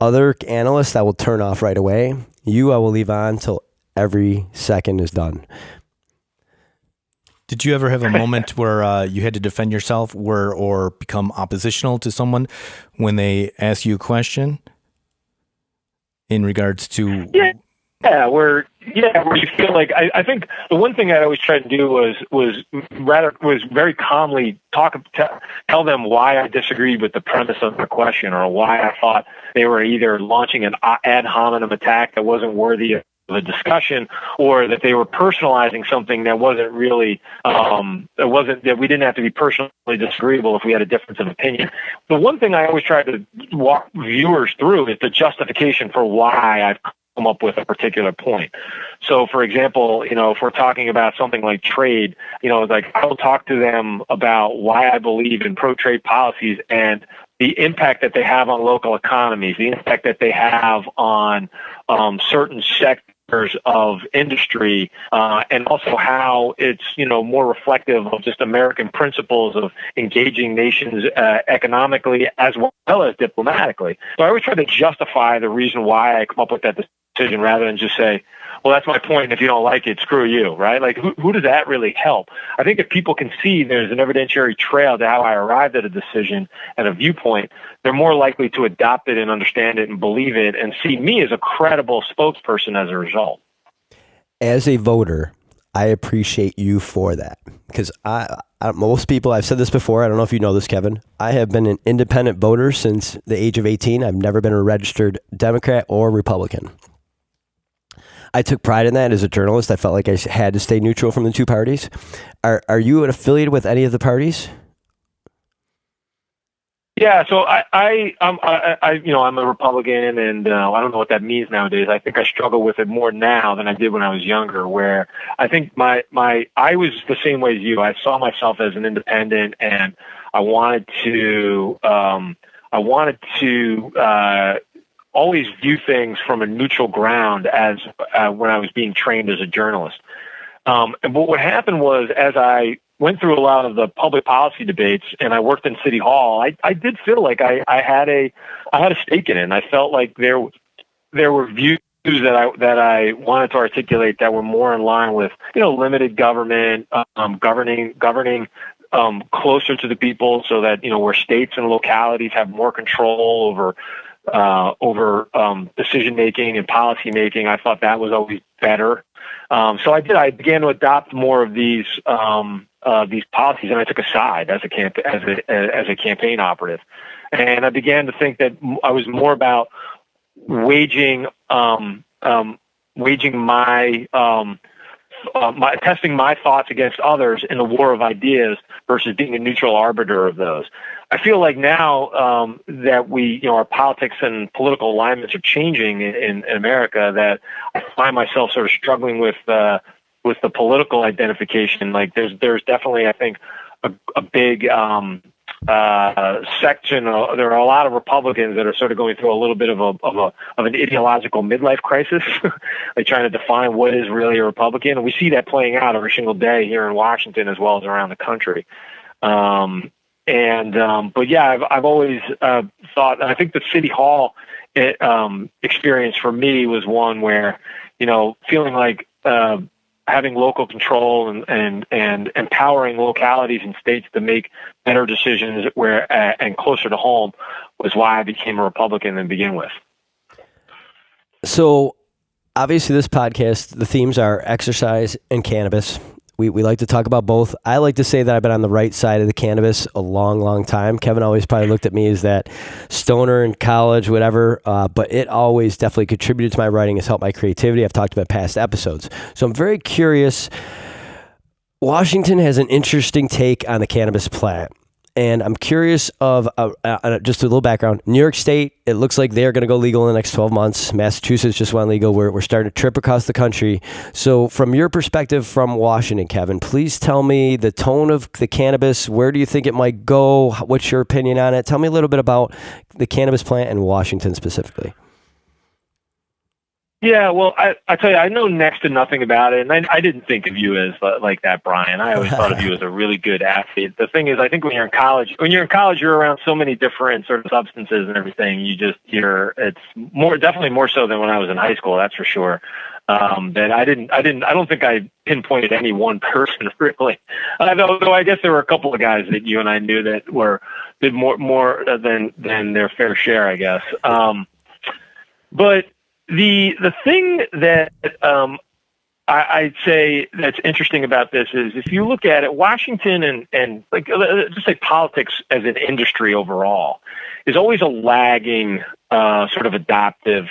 Other analysts I will turn off right away. You, I will leave on till every second is done. Did you ever have a moment where uh, you had to defend yourself, where or become oppositional to someone when they ask you a question in regards to yeah. Yeah, where yeah, where you feel like I, I think the one thing I always tried to do was was rather was very calmly talk t- tell them why I disagreed with the premise of the question or why I thought they were either launching an ad hominem attack that wasn't worthy of a discussion or that they were personalizing something that wasn't really um that wasn't that we didn't have to be personally disagreeable if we had a difference of opinion. The one thing i always try to walk viewers through is the justification for why i've come up with a particular point. So, for example, you know, if we're talking about something like trade, you know, like I will talk to them about why I believe in pro trade policies and the impact that they have on local economies, the impact that they have on um, certain sectors of industry, uh, and also how it's you know more reflective of just American principles of engaging nations uh, economically as well as diplomatically. So I always try to justify the reason why I come up with that decision rather than just say, well, that's my point. And if you don't like it, screw you, right? Like, who, who does that really help? I think if people can see there's an evidentiary trail to how I arrived at a decision and a viewpoint, they're more likely to adopt it and understand it and believe it and see me as a credible spokesperson as a result. As a voter, I appreciate you for that because I, I, most people I've said this before. I don't know if you know this, Kevin. I have been an independent voter since the age of 18. I've never been a registered Democrat or Republican. I took pride in that as a journalist. I felt like I had to stay neutral from the two parties. Are are you affiliated with any of the parties? Yeah, so I, I, um, I, I, you know, I'm a Republican, and uh, I don't know what that means nowadays. I think I struggle with it more now than I did when I was younger. Where I think my, my, I was the same way as you. I saw myself as an independent, and I wanted to, um, I wanted to uh, always view things from a neutral ground as uh, when I was being trained as a journalist. Um, and what happened was, as I went through a lot of the public policy debates and I worked in City Hall, I, I did feel like I, I had a I had a stake in it. And I felt like there there were views that I that I wanted to articulate that were more in line with you know limited government, um, governing governing um, closer to the people, so that you know where states and localities have more control over uh, over um, decision making and policy making. I thought that was always better. Um, so I did. I began to adopt more of these um, uh, these policies, and I took a side as a camp as a as a campaign operative, and I began to think that I was more about waging um, um, waging my um, uh, my, testing my thoughts against others in a war of ideas versus being a neutral arbiter of those. I feel like now um, that we, you know, our politics and political alignments are changing in, in, America, that I find myself sort of struggling with uh, with the political identification. Like there's there's definitely I think a, a big um, uh, section. Uh, there are a lot of Republicans that are sort of going through a little bit of a of a of an ideological midlife crisis, like trying to define what is really a Republican. And we see that playing out every single day here in Washington as well as around the country. Um, and um, but yeah, I've I've always uh, thought. And I think the City Hall it, um, experience for me was one where you know feeling like uh, having local control and, and, and empowering localities and states to make better decisions where uh, and closer to home was why I became a Republican to begin with. So, obviously, this podcast the themes are exercise and cannabis. We, we like to talk about both. I like to say that I've been on the right side of the cannabis a long, long time. Kevin always probably looked at me as that stoner in college, whatever. Uh, but it always definitely contributed to my writing, has helped my creativity. I've talked about past episodes. So I'm very curious. Washington has an interesting take on the cannabis plant and I'm curious of uh, uh, just a little background. New York State, it looks like they're going to go legal in the next 12 months. Massachusetts just went legal. We're, we're starting to trip across the country. So, from your perspective from Washington, Kevin, please tell me the tone of the cannabis. Where do you think it might go? What's your opinion on it? Tell me a little bit about the cannabis plant in Washington specifically. Yeah, well, I, I tell you, I know next to nothing about it, and I, I didn't think of you as uh, like that, Brian. I always thought of you as a really good athlete. The thing is, I think when you're in college, when you're in college, you're around so many different sort of substances and everything. You just you're it's more definitely more so than when I was in high school. That's for sure. Um, that I didn't, I didn't, I don't think I pinpointed any one person really. Uh, though, though I guess there were a couple of guys that you and I knew that were did more more than than their fair share, I guess. Um, but the the thing that um, I, would say that's interesting about this is if you look at it, Washington and and like uh, just say politics as an industry overall is always a lagging uh, sort of adaptive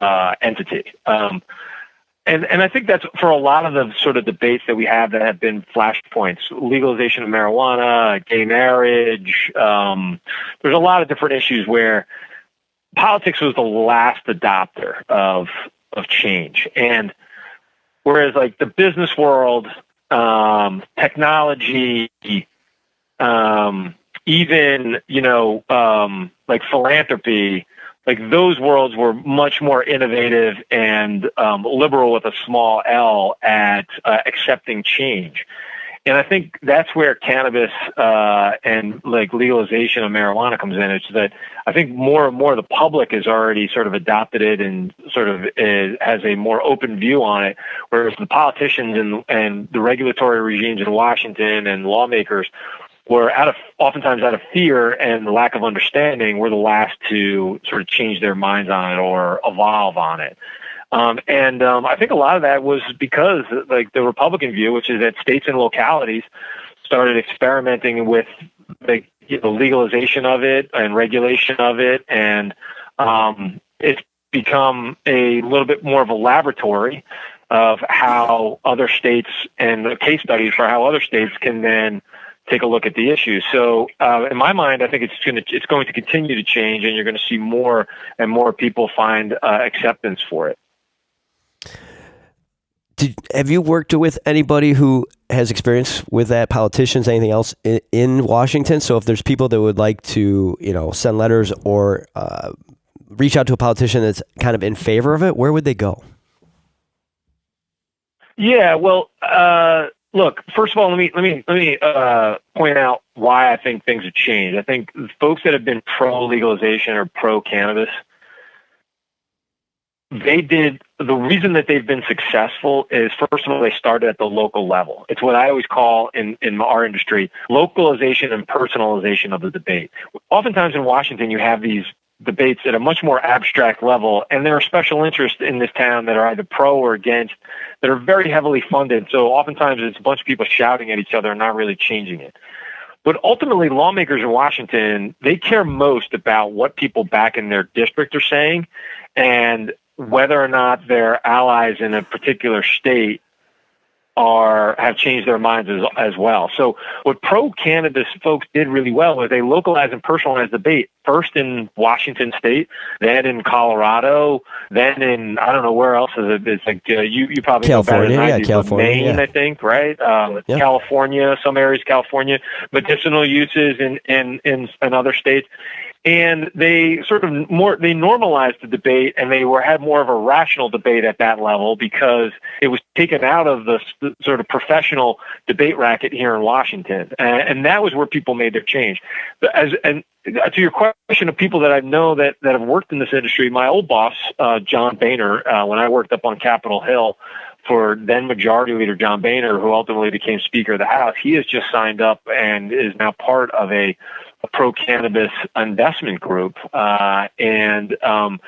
uh, entity. Um, and, and I think that's for a lot of the sort of debates that we have that have been flashpoints, legalization of marijuana, gay marriage. Um, there's a lot of different issues where politics was the last adopter of of change, and whereas like the business world, um, technology, um, even you know um, like philanthropy, like those worlds were much more innovative and um, liberal with a small L at uh, accepting change. And I think that's where cannabis uh, and like legalization of marijuana comes in. It's that I think more and more the public has already sort of adopted it and sort of is, has a more open view on it, whereas the politicians and and the regulatory regimes in Washington and lawmakers were out of oftentimes out of fear and lack of understanding were the last to sort of change their minds on it or evolve on it. Um, and um, I think a lot of that was because, like the Republican view, which is that states and localities started experimenting with the legalization of it and regulation of it, and um, it's become a little bit more of a laboratory of how other states and case studies for how other states can then take a look at the issue. So, uh, in my mind, I think it's going to it's going to continue to change, and you're going to see more and more people find uh, acceptance for it. Did, have you worked with anybody who has experience with that, politicians, anything else in, in Washington? So if there's people that would like to, you know, send letters or uh, reach out to a politician that's kind of in favor of it, where would they go? Yeah, well, uh, look. First of all, let me let me let me uh, point out why I think things have changed. I think folks that have been pro legalization or pro cannabis they did the reason that they've been successful is first of all they started at the local level. It's what i always call in, in our industry localization and personalization of the debate. Oftentimes in washington you have these debates at a much more abstract level and there are special interests in this town that are either pro or against that are very heavily funded. So oftentimes it's a bunch of people shouting at each other and not really changing it. But ultimately, lawmakers in Washington, they care most about what people back in their district are saying and whether or not their allies in a particular state are have changed their minds as, as well. So what pro cannabis folks did really well was they localized and personalized the debate first in Washington State, then in Colorado, then in I don't know where else is it. It's like uh, you you probably California, know yeah, California, Maine, yeah. I think, right? Um, yeah. California, some areas, California, medicinal uses in in in, in other states and they sort of more they normalized the debate and they were had more of a rational debate at that level because it was taken out of the sort of professional debate racket here in Washington. And, and that was where people made their change. As and to your question of people that I know that that have worked in this industry my old boss uh, John Boehner uh, when I worked up on Capitol Hill for then Majority Leader John Boehner, who ultimately became Speaker of the House, he has just signed up and is now part of a a pro cannabis investment group, uh, and um,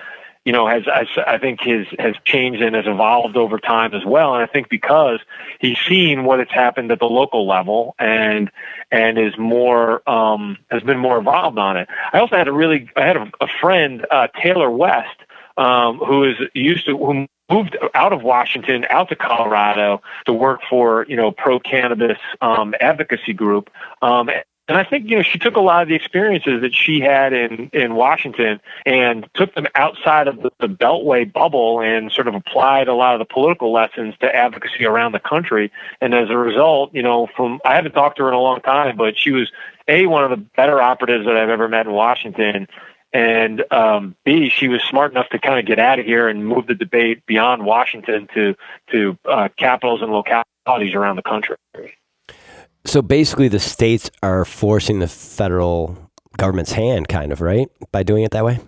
you know, has, has I think his has changed and has evolved over time as well. And I think because he's seen what has happened at the local level and and is more um, has been more involved on it. I also had a really I had a, a friend uh, Taylor West um, who is used to who moved out of Washington out to Colorado to work for you know pro cannabis um, advocacy group. Um, and I think you know she took a lot of the experiences that she had in in Washington and took them outside of the, the Beltway bubble and sort of applied a lot of the political lessons to advocacy around the country. And as a result, you know, from I haven't talked to her in a long time, but she was a one of the better operatives that I've ever met in Washington. And um, B, she was smart enough to kind of get out of here and move the debate beyond Washington to to uh, capitals and localities around the country. So basically, the states are forcing the federal government's hand, kind of, right? By doing it that way?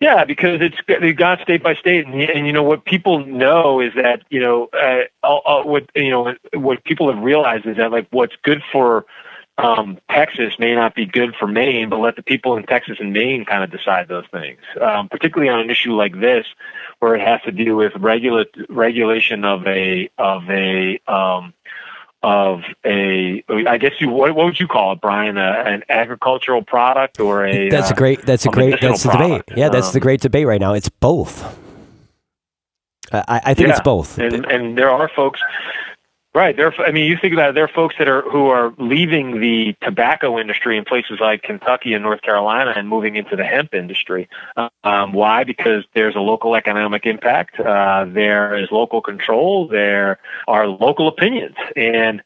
Yeah, because it's they've gone state by state, and, and you know what people know is that you know uh, all, all, what you know what people have realized is that like what's good for um, Texas may not be good for Maine, but let the people in Texas and Maine kind of decide those things. Um, particularly on an issue like this, where it has to do with regula- regulation of a of a um, of a I guess you what, what would you call it, Brian? Uh, an agricultural product or a that's a great that's a, a great that's the debate. Yeah, that's the um, great debate right now. It's both. I, I think yeah, it's both. And, and there are folks Right. There. I mean, you think about it. There are folks that are who are leaving the tobacco industry in places like Kentucky and North Carolina and moving into the hemp industry. Um, why? Because there's a local economic impact. Uh, there is local control. There are local opinions, and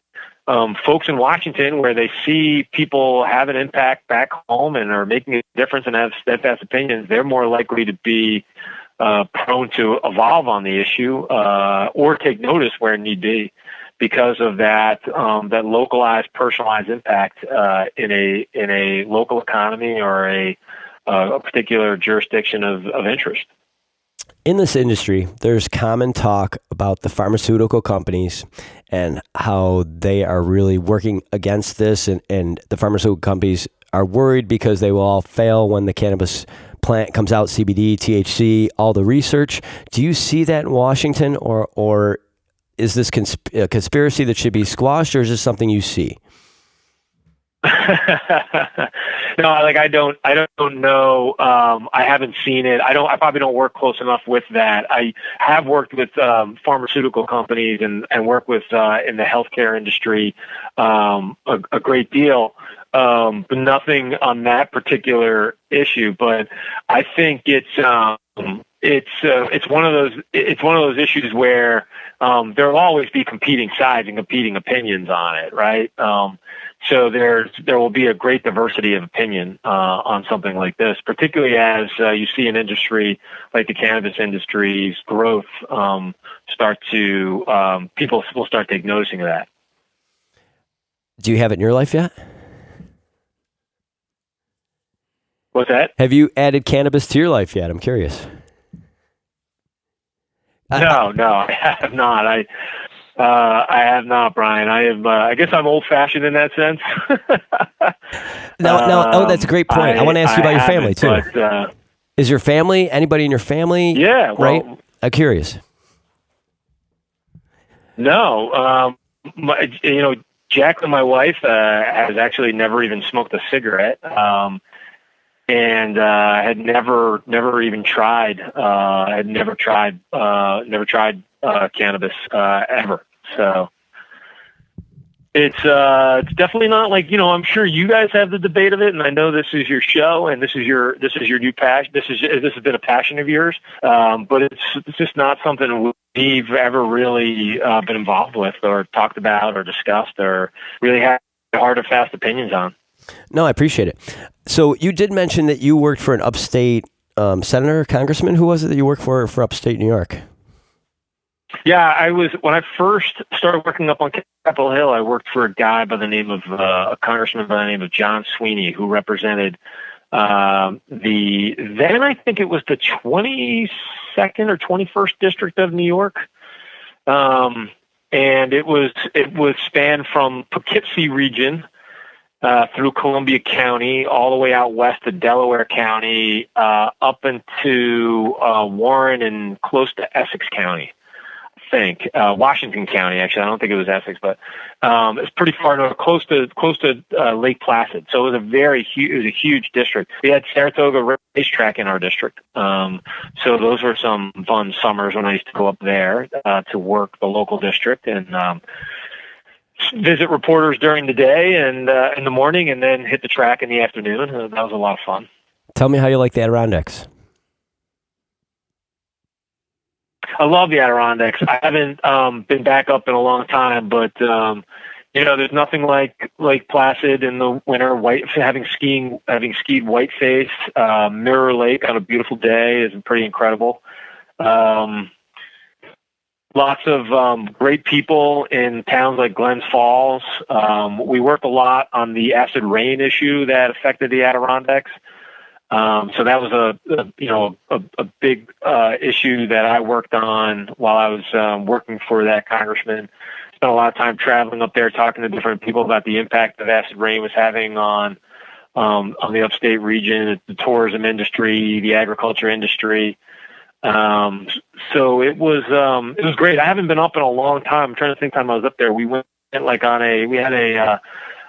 um, folks in Washington, where they see people have an impact back home and are making a difference and have steadfast opinions, they're more likely to be uh, prone to evolve on the issue uh, or take notice where need be because of that um, that localized, personalized impact uh, in a in a local economy or a, uh, a particular jurisdiction of, of interest. In this industry, there's common talk about the pharmaceutical companies and how they are really working against this, and, and the pharmaceutical companies are worried because they will all fail when the cannabis plant comes out, CBD, THC, all the research. Do you see that in Washington, or or is this consp- a conspiracy that should be squashed, or is this something you see? no, like I don't, I don't know. Um, I haven't seen it. I don't. I probably don't work close enough with that. I have worked with um, pharmaceutical companies and and work with uh, in the healthcare industry um, a, a, great deal, um, but nothing on that particular issue. But I think it's um, it's uh, it's one of those it's one of those issues where um, there will always be competing sides and competing opinions on it, right? Um, so there's there will be a great diversity of opinion uh, on something like this, particularly as uh, you see an industry like the cannabis industry's growth um, start to um, people will start take noticing of that. Do you have it in your life yet? What's that? Have you added cannabis to your life yet? I'm curious. No, no, I have not. I uh, I have not, Brian. I am. Uh, I guess I'm old fashioned in that sense. no, no. Oh, that's a great point. I, I want to ask you about your family too. But, uh, Is your family anybody in your family? Yeah, well, right. I'm curious. No, um, my, you know, Jacqueline, my wife, uh, has actually never even smoked a cigarette. Um, and uh, had never never even tried uh, had never tried uh, never tried uh, cannabis uh, ever. So it's uh, it's definitely not like you know. I'm sure you guys have the debate of it, and I know this is your show, and this is your this is your new passion. This is this has been a passion of yours, um, but it's it's just not something we've ever really been involved with, or talked about, or discussed, or really had hard or fast opinions on. No, I appreciate it. So you did mention that you worked for an upstate um, senator, congressman. Who was it that you worked for for upstate New York? Yeah, I was when I first started working up on Capitol Hill. I worked for a guy by the name of uh, a congressman by the name of John Sweeney, who represented um, the then I think it was the twenty second or twenty first district of New York. Um, and it was it was spanned from Poughkeepsie region uh, through Columbia County, all the way out west to Delaware County, uh, up into uh, Warren and close to Essex County. I think uh, Washington County. Actually, I don't think it was Essex, but um, it's pretty far north, close to close to uh, Lake Placid. So it was a very huge, it was a huge district. We had Saratoga racetrack in our district. Um, so those were some fun summers when I used to go up there uh, to work the local district and. Um, visit reporters during the day and uh, in the morning, and then hit the track in the afternoon. Uh, that was a lot of fun. Tell me how you like the Adirondacks. I love the Adirondacks. I haven't um, been back up in a long time, but um, you know, there's nothing like Lake Placid in the winter. White having skiing, having skied Whiteface, uh, Mirror Lake on a beautiful day is pretty incredible. Um, lots of um, great people in towns like Glens Falls. Um, we worked a lot on the acid rain issue that affected the Adirondacks. Um, so that was a, a you know a, a big uh, issue that I worked on while I was um, working for that congressman. Spent a lot of time traveling up there, talking to different people about the impact that acid rain was having on um, on the upstate region, the tourism industry, the agriculture industry. Um, so it was um, it was great. I haven't been up in a long time. I'm trying to think time I was up there. We went like on a we had a uh,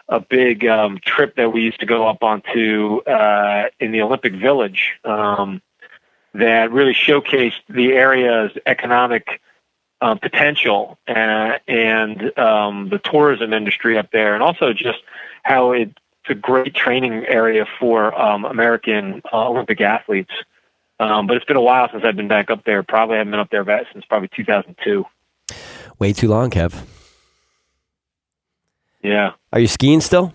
a big um, trip that we used to go up onto uh, in the Olympic Village um, that really showcased the area's economic uh, potential uh, and um, the tourism industry up there, and also just how it's a great training area for um, American uh, Olympic athletes. Um, but it's been a while since I've been back up there. Probably haven't been up there since probably 2002. Way too long, Kev. Yeah. Are you skiing still?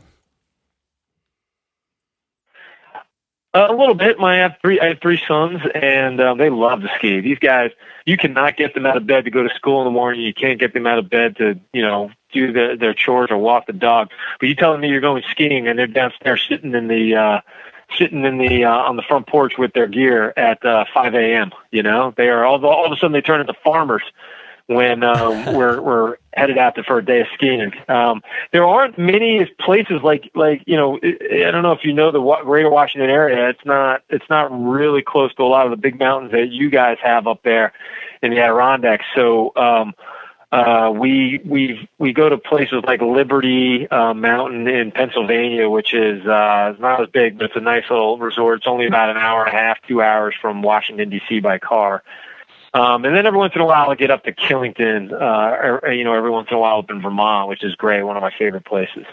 Uh, a little bit. My I have three. I have three sons, and um, they love to ski. These guys, you cannot get them out of bed to go to school in the morning. You can't get them out of bed to, you know, do the, their chores or walk the dog. But you telling me you're going skiing, and they're downstairs sitting in the uh, sitting in the uh, on the front porch with their gear at uh, 5 a.m. You know, they are all, all of a sudden they turn into farmers when um, we're we're headed out for a day of skiing. Um, there aren't many places like like you know I don't know if you know the Greater Washington area. It's not it's not really close to a lot of the big mountains that you guys have up there in the Adirondacks. So um, uh, we we we go to places like Liberty uh, Mountain in Pennsylvania, which is uh, it's not as big, but it's a nice little resort. It's only about an hour and a half, two hours from Washington D.C. by car. Um, and then every once in a while, I get up to Killington. Uh, or, you know, every once in a while up in Vermont, which is great, one of my favorite places.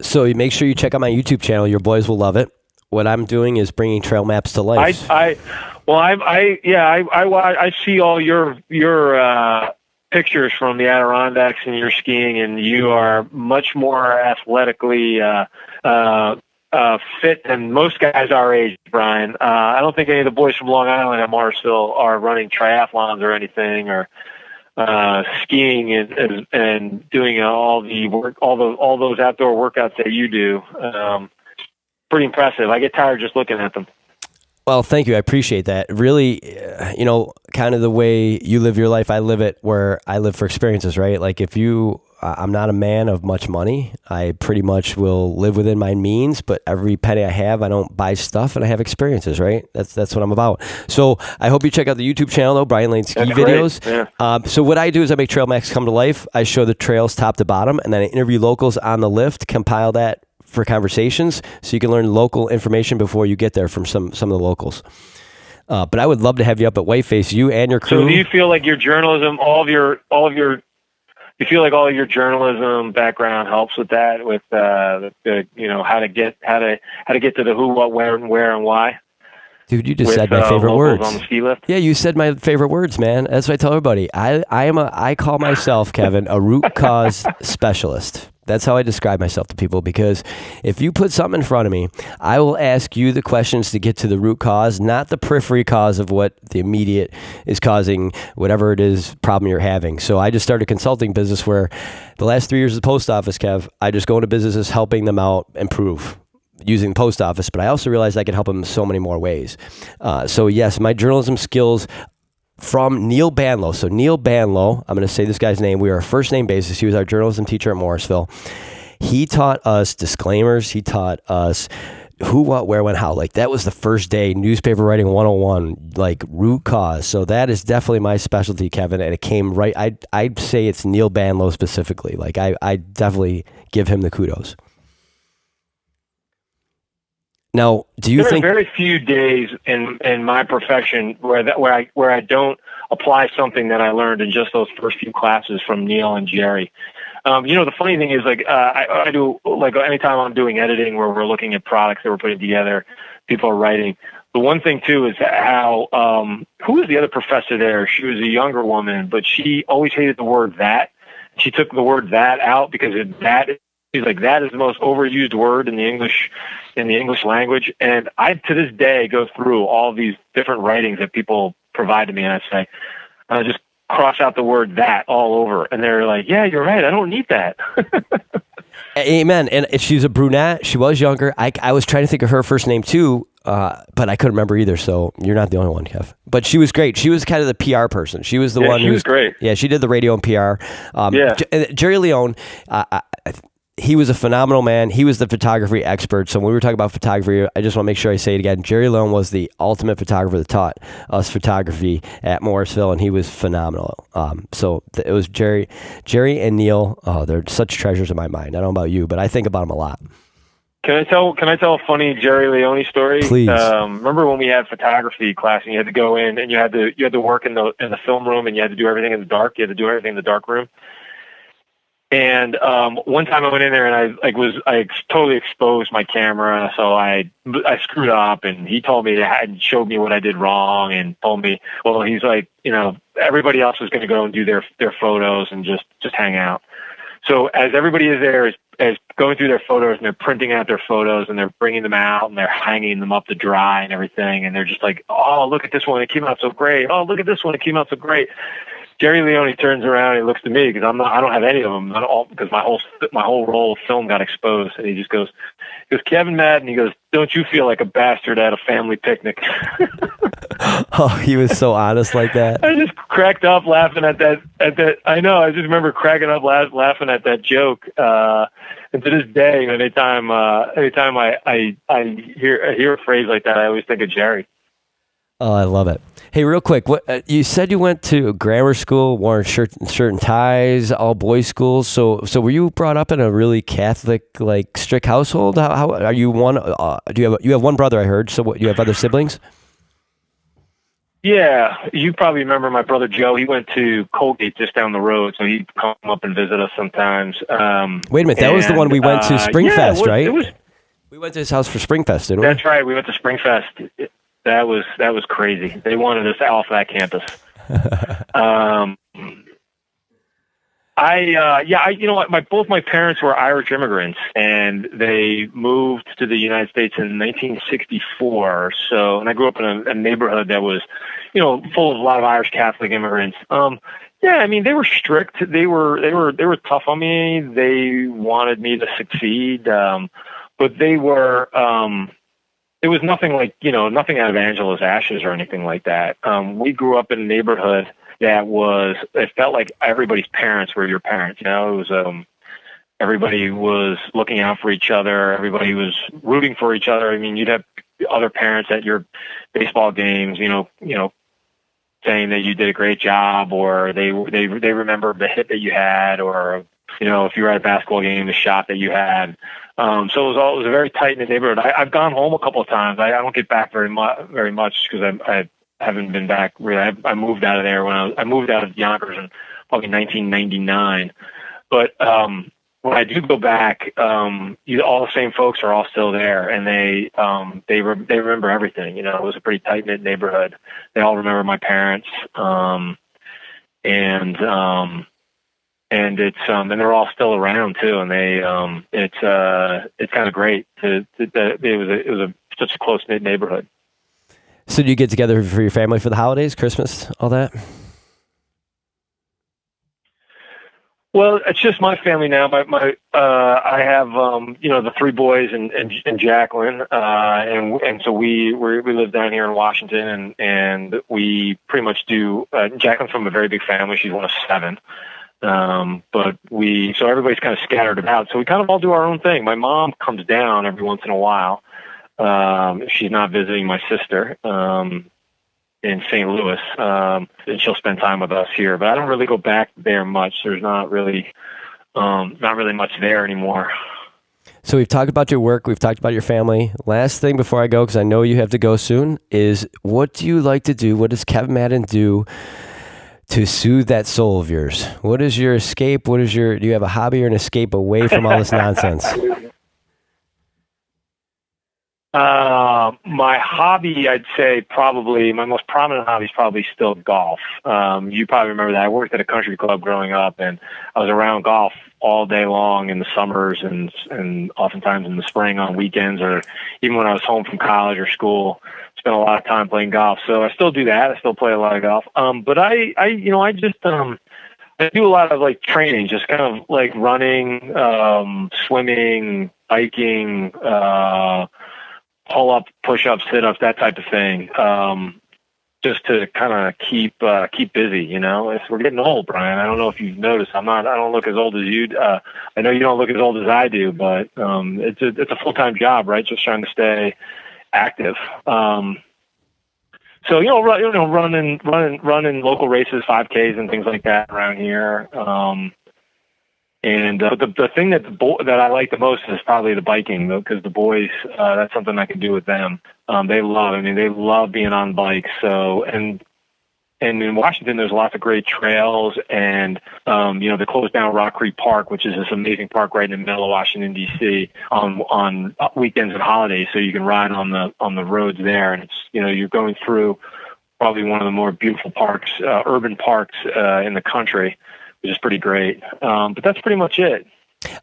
So you make sure you check out my YouTube channel. Your boys will love it. What I'm doing is bringing trail maps to life. I, I well, I, I, yeah, I, I, I see all your your uh, pictures from the Adirondacks and you're skiing, and you are much more athletically uh, uh, uh, fit than most guys our age, Brian. Uh, I don't think any of the boys from Long Island at Morrisville are running triathlons or anything, or uh, skiing and, and, and doing all the work, all the all those outdoor workouts that you do. Um, pretty impressive. I get tired just looking at them. Well, thank you. I appreciate that. Really, uh, you know, kind of the way you live your life, I live it where I live for experiences, right? Like if you, I'm not a man of much money. I pretty much will live within my means, but every penny I have, I don't buy stuff and I have experiences, right? That's that's what I'm about. So I hope you check out the YouTube channel though, Brian Lane Ski That's Videos. Yeah. Um, so what I do is I make trail maps come to life. I show the trails top to bottom, and then I interview locals on the lift, compile that for conversations, so you can learn local information before you get there from some some of the locals. Uh, but I would love to have you up at Whiteface, you and your crew. So do you feel like your journalism, all of your, all of your, you feel like all of your journalism background helps with that, with uh, the, the, you know, how to get, how to, how to get to the who, what, where, and where, and why. Dude, you just with, said my uh, favorite words. on the ski lift. Yeah, you said my favorite words, man. That's what I tell everybody. I I am a I call myself Kevin a root cause specialist. That's how I describe myself to people because if you put something in front of me, I will ask you the questions to get to the root cause, not the periphery cause of what the immediate is causing whatever it is problem you're having. So I just started a consulting business where the last three years of the post office, Kev, I just go into businesses helping them out improve using the post office, but I also realized I could help them so many more ways. Uh, so yes, my journalism skills from Neil Banlow. So Neil Banlow, I'm going to say this guy's name. We are a first name basis. He was our journalism teacher at Morrisville. he taught us disclaimers. He taught us who, what, where, when, how. Like that was the first day newspaper writing 101, like root cause. So that is definitely my specialty, Kevin. And it came right. I I'd say it's Neil Banlow specifically. Like I I definitely give him the kudos. Now, do you think. there think are very few days in in my profession where that where I where I don't apply something that I learned in just those first few classes from Neil and Jerry. Um, you know, the funny thing is, like, uh, I, I do, like, anytime I'm doing editing where we're looking at products that we're putting together, people are writing. The one thing, too, is how, um, who was the other professor there? She was a younger woman, but she always hated the word that. She took the word that out because it, that, she's like, that is the most overused word in the English, in the English language. And I, to this day, go through all these different writings that people provide to me, and I say, I just cross out the word that all over. And they're like, yeah, you're right. I don't need that. Amen. And she's a brunette. She was younger. I, I was trying to think of her first name too, uh, but I couldn't remember either. So you're not the only one, Kev. But she was great. She was kind of the PR person. She was the yeah, one she who was great. Yeah, she did the radio and PR. Um, yeah. J- Jerry Leone, uh, I, he was a phenomenal man. He was the photography expert. So when we were talking about photography, I just want to make sure I say it again. Jerry Leone was the ultimate photographer that taught us photography at Morrisville, and he was phenomenal. Um, so th- it was Jerry, Jerry and Neil. Oh, they're such treasures in my mind. I don't know about you, but I think about them a lot. Can I tell? Can I tell a funny Jerry Leone story? Please. Um, remember when we had photography class and you had to go in and you had to you had to work in the in the film room and you had to do everything in the dark. You had to do everything in the dark room. And um, one time I went in there and I like was I totally exposed my camera, so I I screwed up. And he told me and showed me what I did wrong, and told me, well, he's like, you know, everybody else was going to go and do their their photos and just just hang out. So as everybody is there is is going through their photos and they're printing out their photos and they're bringing them out and they're hanging them up to dry and everything, and they're just like, oh, look at this one, it came out so great. Oh, look at this one, it came out so great. Jerry Leone turns around and he looks to me because I'm not, I don't have any of them, not all, because my whole my whole roll of film got exposed, and he just goes, he goes Kevin Madden, he goes, don't you feel like a bastard at a family picnic? oh, he was so honest like that. I just cracked up laughing at that. At that, I know. I just remember cracking up laugh, laughing at that joke. Uh, and to this day, anytime uh, anytime I, I I hear I hear a phrase like that, I always think of Jerry. Oh, I love it. Hey, real quick, what uh, you said you went to grammar school, wore shirt, shirt and ties, all boys schools. So, so were you brought up in a really Catholic, like strict household? How, how are you one? Uh, do you have you have one brother? I heard. So, what you have other siblings? Yeah, you probably remember my brother Joe. He went to Colgate just down the road, so he'd come up and visit us sometimes. Um, Wait a minute, that and, was the one we went to uh, Springfest, yeah, was, right? Was, we went to his house for Springfest, didn't we? that's right. We went to Springfest. That was that was crazy. They wanted us off that campus. um, I uh, yeah, I you know what? My both my parents were Irish immigrants, and they moved to the United States in 1964. So, and I grew up in a, a neighborhood that was, you know, full of a lot of Irish Catholic immigrants. Um, yeah, I mean, they were strict. They were they were they were tough on me. They wanted me to succeed, um, but they were. Um, it was nothing like you know nothing out of Angela's ashes or anything like that. Um, we grew up in a neighborhood that was it felt like everybody's parents were your parents. You know, it was um, everybody was looking out for each other. Everybody was rooting for each other. I mean, you'd have other parents at your baseball games. You know, you know, saying that you did a great job, or they they they remember the hit that you had, or you know, if you were at a basketball game, the shot that you had. Um, so it was all it was a very tight knit neighborhood. I, I've gone home a couple of times. I, I don't get back very much very much because I, I haven't been back really. I, I moved out of there when I was, I moved out of Yonkers in probably 1999. But um, when I do go back, um, you, all the same folks are all still there, and they um, they re- they remember everything. You know, it was a pretty tight knit neighborhood. They all remember my parents, um, and um, and it's um, and they're all still around too. And they um, it's uh, it's kind of great. To, to, to, it was a, it was a such a close knit neighborhood. So do you get together for your family for the holidays, Christmas, all that? Well, it's just my family now. My, my uh, I have um, you know the three boys and and, and Jacqueline, uh, and and so we we we live down here in Washington, and and we pretty much do. Uh, Jacqueline's from a very big family. She's one of seven. Um, but we, so everybody's kind of scattered about. So we kind of all do our own thing. My mom comes down every once in a while. Um, she's not visiting my sister, um, in St. Louis, um, and she'll spend time with us here. But I don't really go back there much. There's not really, um, not really much there anymore. So we've talked about your work, we've talked about your family. Last thing before I go, because I know you have to go soon, is what do you like to do? What does Kevin Madden do to soothe that soul of yours? What is your escape? What is your? Do you have a hobby or an escape away from all this nonsense? Uh, my hobby, I'd say probably my most prominent hobby is probably still golf. Um, you probably remember that I worked at a country club growing up, and I was around golf all day long in the summers and and oftentimes in the spring on weekends, or even when I was home from college or school. Spent a lot of time playing golf, so I still do that. I still play a lot of golf. Um, but I, I, you know, I just um, I do a lot of like training, just kind of like running, um, swimming, biking. Uh, pull up, push up, sit ups, that type of thing. Um, just to kind of keep uh, keep busy, you know. It's, we're getting old, Brian. I don't know if you've noticed. I'm not. I don't look as old as you. Uh, I know you don't look as old as I do, but um, it's a it's a full time job, right? Just trying to stay active. Um, so you know, run, you know, running running running local races, 5Ks and things like that around here. Um, and uh, the the thing that the bo- that I like the most is probably the biking, though, because the boys uh, that's something I can do with them. Um, they love. I mean, they love being on bikes. So and and in Washington, there's lots of great trails, and um, you know, they closed down Rock Creek Park, which is this amazing park right in the middle of Washington D.C. on on weekends and holidays, so you can ride on the on the roads there, and it's you know you're going through probably one of the more beautiful parks, uh, urban parks uh, in the country which is pretty great. Um, but that's pretty much it.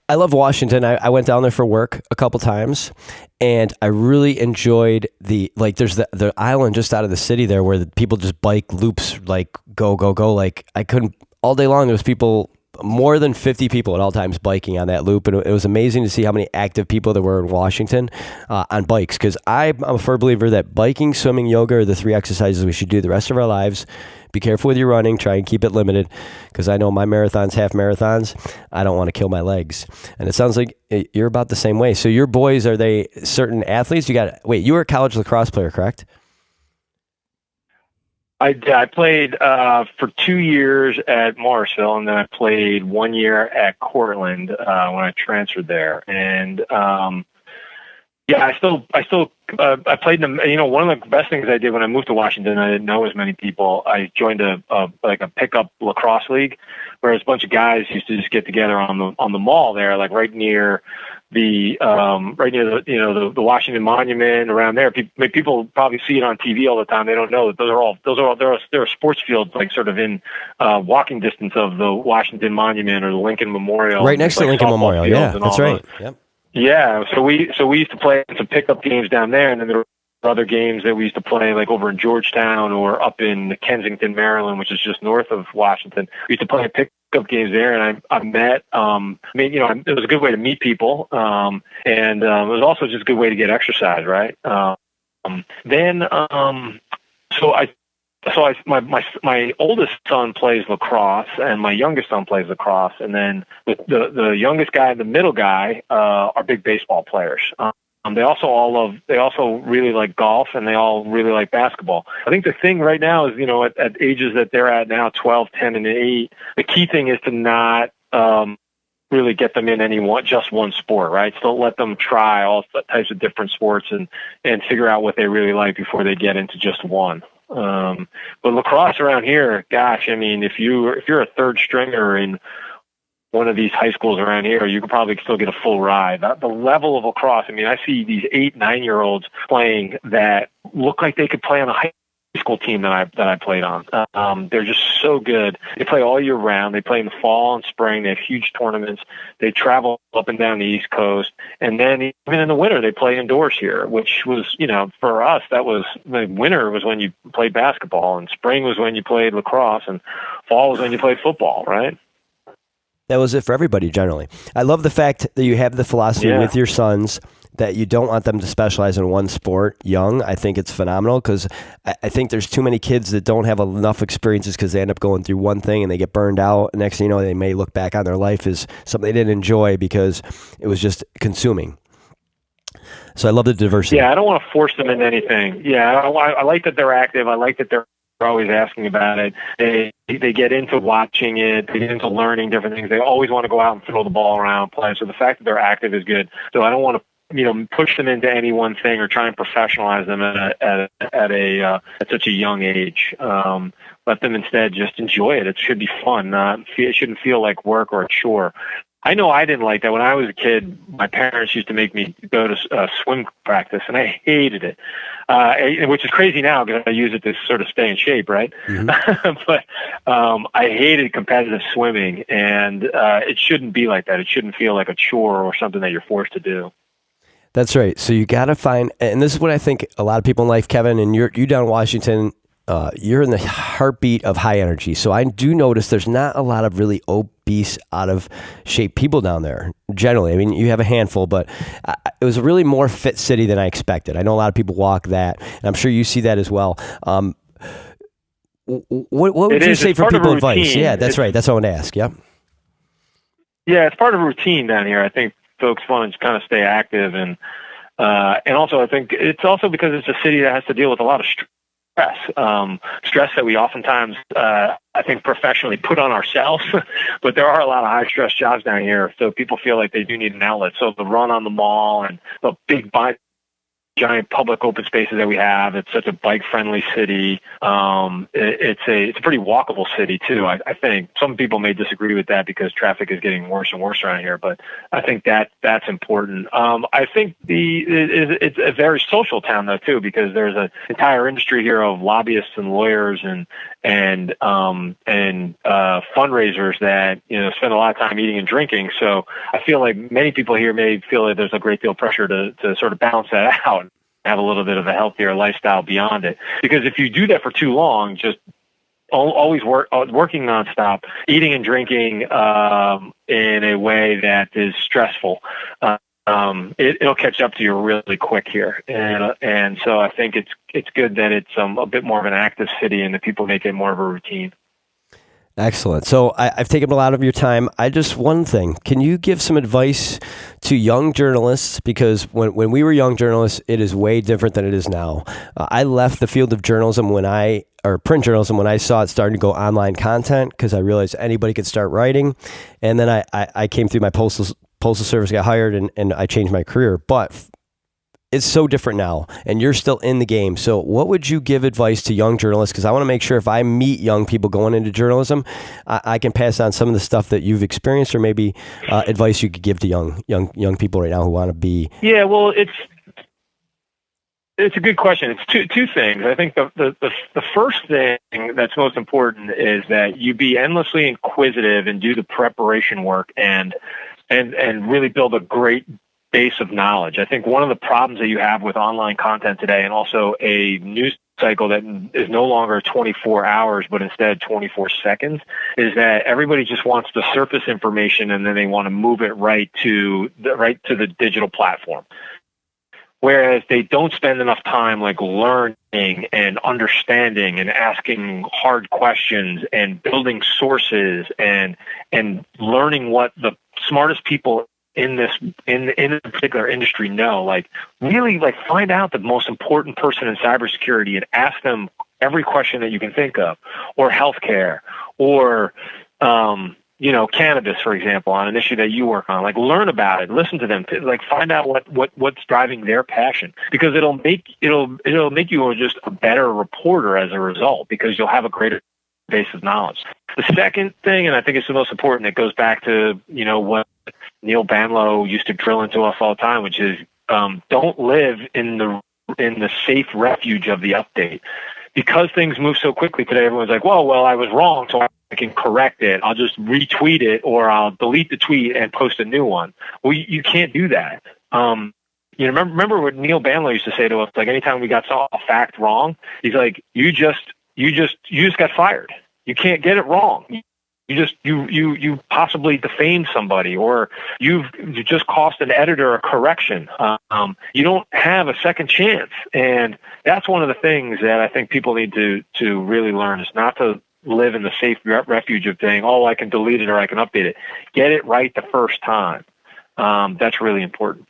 I love Washington. I, I, went down there for work a couple times, and I really enjoyed the like. There's the the island just out of the city there where the people just bike loops like go go go. Like I couldn't all day long. There was people more than 50 people at all times biking on that loop. And it was amazing to see how many active people there were in Washington uh, on bikes. Because I'm a firm believer that biking, swimming, yoga are the three exercises we should do the rest of our lives. Be careful with your running. Try and keep it limited. Because I know my marathons, half marathons, I don't want to kill my legs. And it sounds like you're about the same way. So your boys, are they certain athletes? You got, wait, you were a college lacrosse player, correct? I I played uh, for two years at Morrisville, and then I played one year at Cortland uh, when I transferred there. And um, yeah, I still I still uh, I played in you know one of the best things I did when I moved to Washington. I didn't know as many people. I joined a, a like a pickup lacrosse league, where a bunch of guys used to just get together on the on the mall there, like right near the um, right near the you know the, the Washington Monument around there. People, people probably see it on TV all the time. They don't know that those are all those are all there are there are sports fields like sort of in uh, walking distance of the Washington Monument or the Lincoln Memorial. Right next to Lincoln Memorial. Yeah, that's right. Yep. Yeah, so we so we used to play some pickup games down there, and then there were other games that we used to play like over in Georgetown or up in Kensington, Maryland, which is just north of Washington. We used to play pickup games there, and I, I met. Um, I mean, you know, it was a good way to meet people, um, and um, it was also just a good way to get exercise, right? Um, then, um, so I. So I, my my my oldest son plays lacrosse, and my youngest son plays lacrosse, and then the the, the youngest guy and the middle guy uh, are big baseball players. Um, um, they also all love. They also really like golf, and they all really like basketball. I think the thing right now is, you know, at, at ages that they're at now, 12, 10, and 8, the key thing is to not um, really get them in any one just one sport, right? So let them try all types of different sports and and figure out what they really like before they get into just one. Um, but lacrosse around here, gosh, I mean, if you if you're a third stringer in one of these high schools around here, you could probably still get a full ride. The level of lacrosse, I mean, I see these eight, nine year olds playing that look like they could play on a high school team that I that I played on. Um, they're just so good. They play all year round. They play in the fall and spring. They have huge tournaments. They travel up and down the East Coast, and then even in the winter they play indoors here, which was you know for us that was the winter was when you played basketball, and spring was when you played lacrosse, and fall was when you played football, right? That was it for everybody generally. I love the fact that you have the philosophy yeah. with your sons that you don't want them to specialize in one sport young. I think it's phenomenal because I, I, think there's too many kids that don't have enough experiences because they end up going through one thing and they get burned out. Next thing you know, they may look back on their life as something they didn't enjoy because it was just consuming. So I love the diversity. Yeah, I don't want to force them into anything. Yeah, I, I like that they're active. I like that they're always asking about it. They they get into watching it. They get into learning different things. They always want to go out and throw the ball around, play. So the fact that they're active is good. So I don't want to you know push them into any one thing or try and professionalize them at a, at, a, at a uh, at such a young age. Um, let them instead just enjoy it. It should be fun. Not it shouldn't feel like work or a chore. I know I didn't like that when I was a kid. My parents used to make me go to uh, swim practice, and I hated it. Uh, which is crazy now because I use it to sort of stay in shape, right? Mm-hmm. but um, I hated competitive swimming, and uh, it shouldn't be like that. It shouldn't feel like a chore or something that you're forced to do. That's right. So you got to find, and this is what I think a lot of people in life, Kevin, and you're you down in Washington uh, you're in the heartbeat of high energy. So I do notice there's not a lot of really obese, out of shape people down there. Generally, I mean, you have a handful, but uh, it was a really more fit city than I expected. I know a lot of people walk that, and I'm sure you see that as well. Um, what, what would it you is. say for people advice? Yeah, that's it's, right. That's what I want to ask. Yeah. Yeah, it's part of routine down here. I think folks want to kind of stay active and. Uh, and also, I think it's also because it's a city that has to deal with a lot of stress, um, stress that we oftentimes, uh, I think, professionally put on ourselves. but there are a lot of high stress jobs down here, so people feel like they do need an outlet. So the run on the mall and the big bike giant public open spaces that we have. It's such a bike friendly city. Um, it, it's a it's a pretty walkable city too. I, I think some people may disagree with that because traffic is getting worse and worse around here, but I think that that's important. Um, I think the it, it's a very social town though too because there's an entire industry here of lobbyists and lawyers and and um, and uh, fundraisers that you know spend a lot of time eating and drinking. So I feel like many people here may feel that there's a great deal of pressure to to sort of balance that out have a little bit of a healthier lifestyle beyond it. Because if you do that for too long, just always work uh, working nonstop, eating and drinking um, in a way that is stressful. Uh, um, it, will catch up to you really quick here, and uh, and so I think it's it's good that it's um, a bit more of an active city and that people make it more of a routine. Excellent. So I, have taken a lot of your time. I just one thing. Can you give some advice to young journalists? Because when, when we were young journalists, it is way different than it is now. Uh, I left the field of journalism when I or print journalism when I saw it starting to go online content because I realized anybody could start writing, and then I, I, I came through my postal postal service, got hired, and, and I changed my career. But it's so different now and you're still in the game. So, what would you give advice to young journalists? Because I want to make sure if I meet young people going into journalism, I, I can pass on some of the stuff that you've experienced or maybe uh, advice you could give to young, young, young people right now who want to be. Yeah, well, it's. It's a good question. It's two two things. I think the, the, the, the first thing that's most important is that you be endlessly inquisitive and do the preparation work and and and really build a great base of knowledge. I think one of the problems that you have with online content today and also a news cycle that is no longer 24 hours but instead 24 seconds is that everybody just wants the surface information and then they want to move it right to the right to the digital platform whereas they don't spend enough time like learning and understanding and asking hard questions and building sources and and learning what the smartest people in this in in a particular industry know. Like really like find out the most important person in cybersecurity and ask them every question that you can think of, or healthcare, or um, you know, cannabis, for example, on an issue that you work on. Like learn about it, listen to them, like find out what, what what's driving their passion because it'll make it'll it'll make you just a better reporter as a result because you'll have a greater base of knowledge. The second thing, and I think it's the most important, it goes back to you know what Neil Banlow used to drill into us all the time, which is um, don't live in the in the safe refuge of the update. Because things move so quickly today, everyone's like, "Well, well, I was wrong, so I can correct it. I'll just retweet it, or I'll delete the tweet and post a new one." Well, you, you can't do that. Um, you remember, remember what Neil Banlow used to say to us? Like, anytime we got a fact wrong, he's like, "You just, you just, you just got fired. You can't get it wrong just you you you possibly defamed somebody or you've you just cost an editor a correction. Um, you don't have a second chance. And that's one of the things that i think people need to to really learn is not to live in the safe refuge of saying oh i can delete it or i can update it. Get it right the first time. Um, that's really important.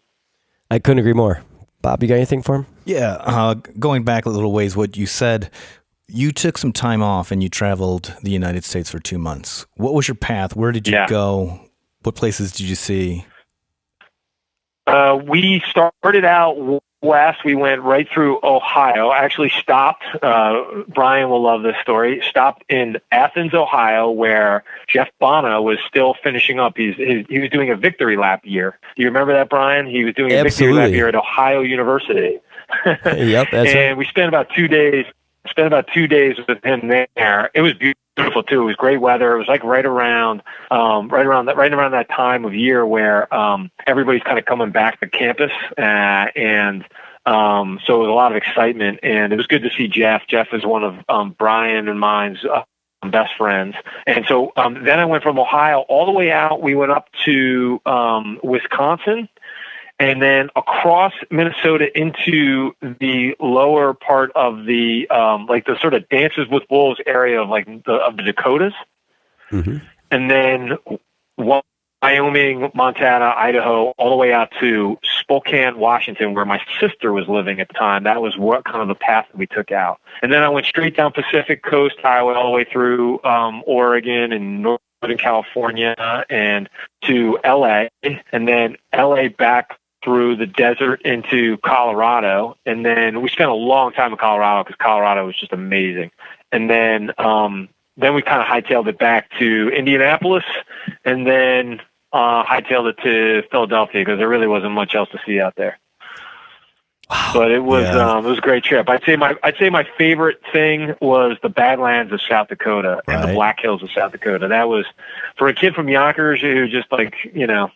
I couldn't agree more. Bob you got anything for him? Yeah uh, going back a little ways what you said you took some time off and you traveled the United States for two months. What was your path? Where did you yeah. go? What places did you see? Uh, we started out west. We went right through Ohio. Actually, stopped. Uh, Brian will love this story. Stopped in Athens, Ohio, where Jeff Bono was still finishing up. He's, his, he was doing a victory lap year. Do you remember that, Brian? He was doing a Absolutely. victory lap year at Ohio University. yep, that's and right. we spent about two days spent about two days with him there. It was beautiful too. It was great weather. It was like right around, um, right around that, right around that time of year where um, everybody's kind of coming back to campus, uh, and um, so it was a lot of excitement. And it was good to see Jeff. Jeff is one of um, Brian and mine's. Uh, best friends. And so um, then I went from Ohio all the way out. We went up to um, Wisconsin and then across Minnesota into the lower part of the um, like the sort of Dances with Wolves area of like the, of the Dakotas, mm-hmm. and then Wyoming, Montana, Idaho, all the way out to Spokane, Washington, where my sister was living at the time. That was what kind of the path that we took out, and then I went straight down Pacific Coast Highway all the way through um, Oregon and Northern California and to LA, and then LA back through the desert into Colorado, and then we spent a long time in Colorado because Colorado was just amazing. And then um, then we kind of hightailed it back to Indianapolis, and then uh, hightailed it to Philadelphia because there really wasn't much else to see out there. Wow. But it was yeah. um, it was a great trip. I'd say my I'd say my favorite thing was the Badlands of South Dakota right. and the Black Hills of South Dakota. That was for a kid from Yonkers who just like you know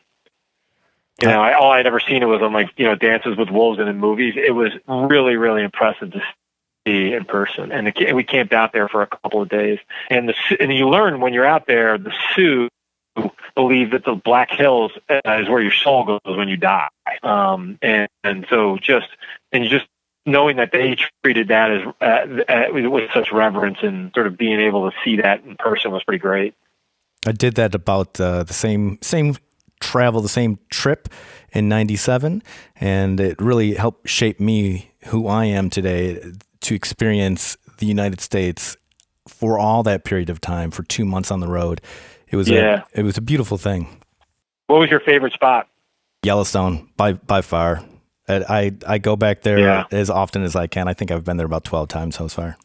you know, I, all I'd ever seen it was on like you know Dances with Wolves and in movies. It was really really impressive to see in person, and the, we camped out there for a couple of days. And the and you learn when you're out there, the Sioux believe that the Black Hills uh, is where your soul goes when you die. Um, and and so just and just knowing that they treated that as uh, uh, with such reverence and sort of being able to see that in person was pretty great. I did that about uh, the same same travel the same trip in 97 and it really helped shape me who I am today to experience the United States for all that period of time for 2 months on the road. It was yeah. a it was a beautiful thing. What was your favorite spot? Yellowstone by by far. I I go back there yeah. as often as I can. I think I've been there about 12 times so far.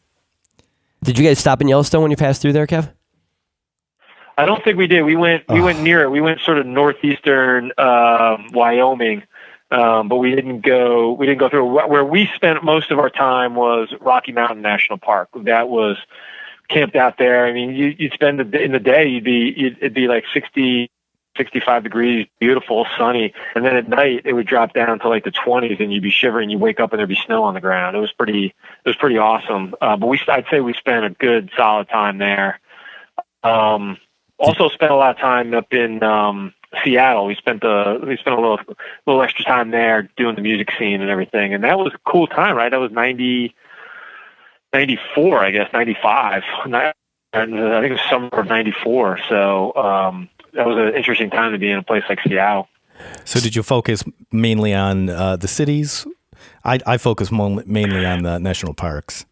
Did you guys stop in Yellowstone when you passed through there, Kev? I don't think we did. We went we oh. went near it. We went sort of northeastern um, Wyoming, um, but we didn't go. We didn't go through where we spent most of our time was Rocky Mountain National Park. That was camped out there. I mean, you, you'd spend the, in the day. You'd be you'd, it'd be like 60, 65 degrees, beautiful, sunny, and then at night it would drop down to like the 20s, and you'd be shivering. You wake up and there'd be snow on the ground. It was pretty. It was pretty awesome. Uh, but we, I'd say we spent a good solid time there. Um, also spent a lot of time up in um, Seattle. We spent the we spent a little little extra time there doing the music scene and everything, and that was a cool time, right? That was 90, 94, I guess, ninety five, I think it was summer of ninety four. So um, that was an interesting time to be in a place like Seattle. So, did you focus mainly on uh, the cities? I, I focus mainly on the national parks.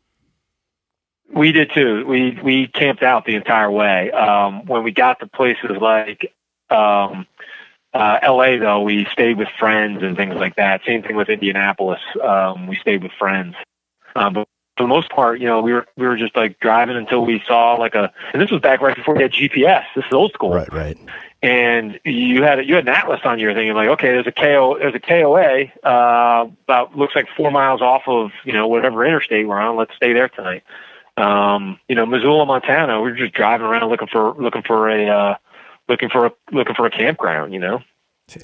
We did too. We we camped out the entire way. Um, when we got to places like um, uh, L.A., though, we stayed with friends and things like that. Same thing with Indianapolis. Um, we stayed with friends. Um, but for the most part, you know, we were we were just like driving until we saw like a. And this was back right before we had GPS. This is old school. Right, right. And you had you had an atlas on your thing. You're like, okay, there's a KO, there's a KOA uh, about looks like four miles off of you know whatever interstate we're on. Let's stay there tonight um, you know, Missoula, Montana. We are just driving around looking for looking for a uh, looking for a looking for a campground. You know.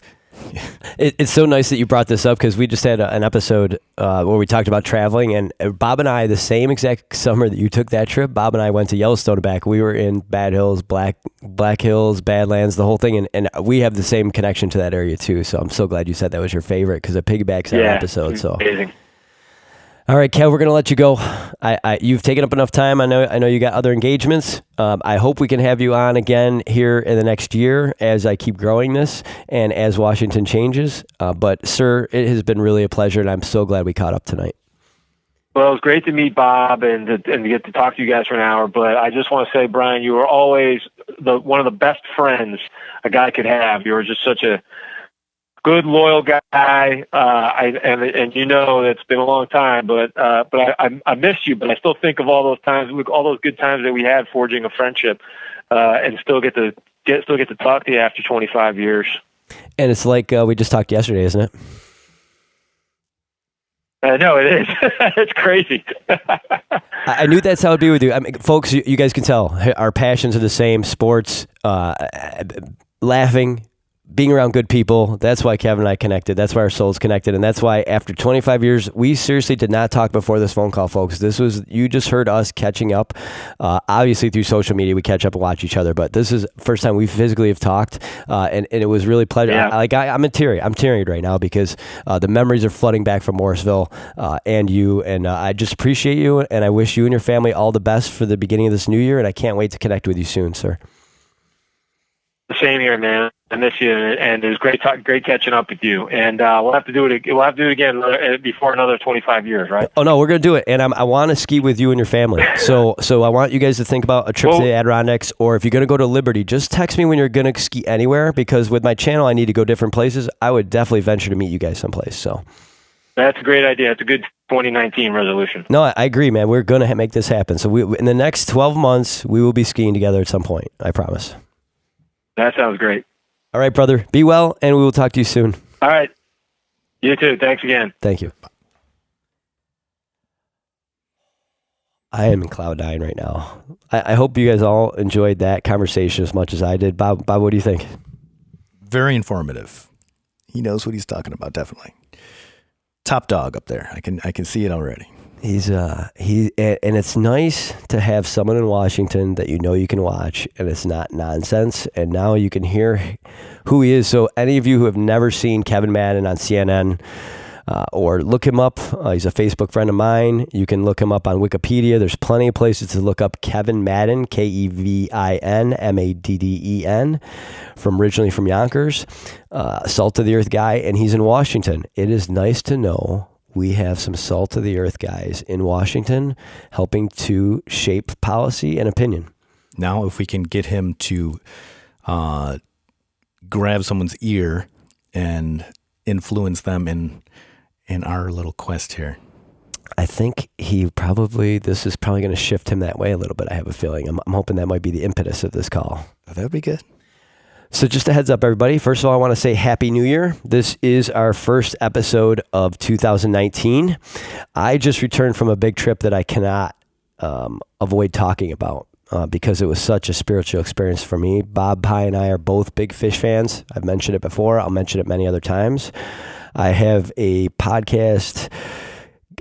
It, it's so nice that you brought this up because we just had a, an episode uh, where we talked about traveling, and uh, Bob and I, the same exact summer that you took that trip, Bob and I went to Yellowstone back. We were in Bad Hills, Black Black Hills, Badlands, the whole thing, and, and we have the same connection to that area too. So I'm so glad you said that was your favorite because it piggybacks that Yeah, episode. So amazing. All right, Kev, we're gonna let you go. I, I you've taken up enough time. I know I know you got other engagements. Um, I hope we can have you on again here in the next year as I keep growing this and as Washington changes. Uh, but sir, it has been really a pleasure, and I'm so glad we caught up tonight. Well, it was great to meet Bob and to, and to get to talk to you guys for an hour. But I just want to say, Brian, you were always the one of the best friends a guy could have. You were just such a good, loyal guy. Uh, I, and and you know it's been a long time, but uh, but I, I I miss you. But I still think of all those times, all those good times that we had forging a friendship, uh, and still get to get still get to talk to you after 25 years. And it's like uh, we just talked yesterday, isn't it? I know it is. it's crazy. I knew that's how it'd be with you. I mean, folks, you, you guys can tell our passions are the same: sports, uh, laughing, being around good people. That's why Kevin and I connected. That's why our souls connected, and that's why after 25 years, we seriously did not talk before this phone call, folks. This was you just heard us catching up. Uh, obviously, through social media, we catch up and watch each other, but this is first time we physically have talked, uh, and, and it was really pleasure. Yeah. I, like I, I'm in teary. I'm tearing right now because uh, the memories are flooding back from Morrisville uh, and you, and uh, I just appreciate you, and I wish you and your family all the best for the beginning of this new year, and I can't wait to connect with you soon, sir. Same here, man. I miss you, and it was great, talk, great catching up with you. And uh, we'll have to do it. We'll have to do it again uh, before another 25 years, right? Oh no, we're gonna do it, and I'm, I want to ski with you and your family. So, so I want you guys to think about a trip to the Adirondacks, or if you're gonna go to Liberty, just text me when you're gonna ski anywhere. Because with my channel, I need to go different places. I would definitely venture to meet you guys someplace. So, That's a great idea. It's a good 2019 resolution. no, I, agree, man. We're gonna ha- make this happen. So, we, in the next 12 months, we will be skiing together at some point. I promise. That sounds great. All right, brother. Be well, and we will talk to you soon. All right. You too. Thanks again. Thank you. I am in cloud nine right now. I, I hope you guys all enjoyed that conversation as much as I did. Bob, Bob, what do you think? Very informative. He knows what he's talking about. Definitely. Top dog up there. I can I can see it already. He's uh he and, it's nice to have someone in Washington that you know you can watch and it's not nonsense and now you can hear who he is. So any of you who have never seen Kevin Madden on CNN uh, or look him up, uh, he's a Facebook friend of mine. You can look him up on Wikipedia. There's plenty of places to look up Kevin Madden, K E V I N M A D D E N, from originally from Yonkers, uh, salt of the earth guy, and he's in Washington. It is nice to know we have some salt of the earth guys in Washington helping to shape policy and opinion. Now, if we can get him to uh, grab someone's ear and influence them in in our little quest here. I think he probably this is probably going to shift him that way a little bit. I have a feeling. I'm, I'm hoping that might be the impetus of this call. That would be good. So, just a heads up, everybody. First of all, I want to say Happy New Year. This is our first episode of 2019. I just returned from a big trip that I cannot um, avoid talking about uh, because it was such a spiritual experience for me. Bob Pye and I are both big Phish fans. I've mentioned it before, I'll mention it many other times. I have a podcast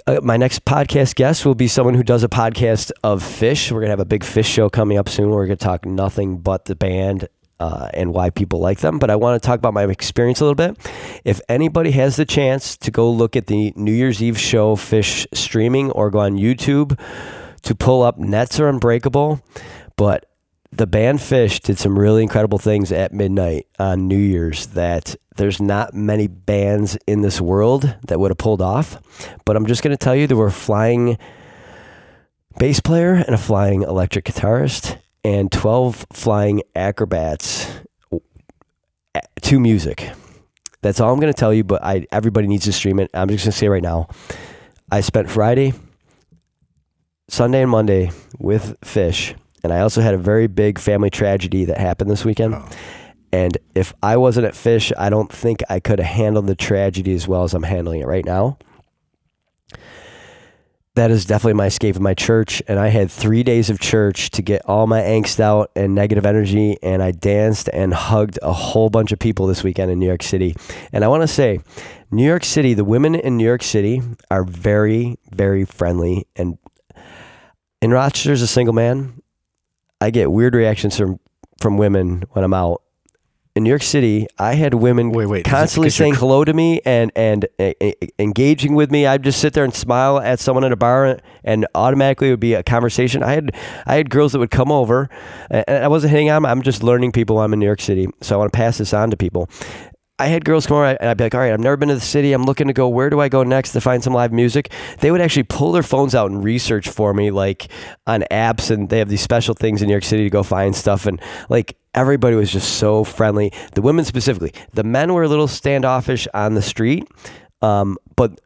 uh, my next podcast guest will be someone who does a podcast of Phish. We're gonna have a big Phish show coming up soon. We're gonna talk nothing but the band uh, and why people like them. But I want to talk about my experience a little bit. If anybody has the chance to go look at the New Year's Eve show Phish streaming or go on YouTube to pull up Nets are Unbreakable, but the band Phish did some really incredible things at midnight on New Year's that there's not many bands in this world that would have pulled off. But I'm just going to tell you there were flying bass player and a flying electric guitarist and 12 flying acrobats to music. That's all I'm going to tell you, but I everybody needs to stream it. I'm just going to say right now. I spent Friday, Sunday and Monday with Phish, and I also had a very big family tragedy that happened this weekend. Oh. And if I wasn't at Phish, I don't think I could have handled the tragedy as well as I'm handling it right now. That is definitely my escape of my church. And I had three days of church to get all my angst out and negative energy. And I danced and hugged a whole bunch of people this weekend in New York City. And I want to say, New York City, the women in New York City are very, very friendly. And in Rochester, as a single man, I get weird reactions from from women when I'm out. In New York City, I had women Wait, wait, constantly saying hello to me and and uh, uh, engaging with me. I'd just sit there and smile at someone at a bar, and automatically it would be a conversation. I had I had girls that would come over, and and I wasn't hitting on them. I'm just learning people. I'm in New York City, so I want to pass this on to people. I had girls come over and I'd be like, all right, I've never been to the city. I'm looking to go. Where do I go next to find some live music? They would actually pull their phones out and research for me, like on apps, and they have these special things in New York City to go find stuff. And like everybody was just so friendly. The women specifically, the men were a little standoffish on the street, um, but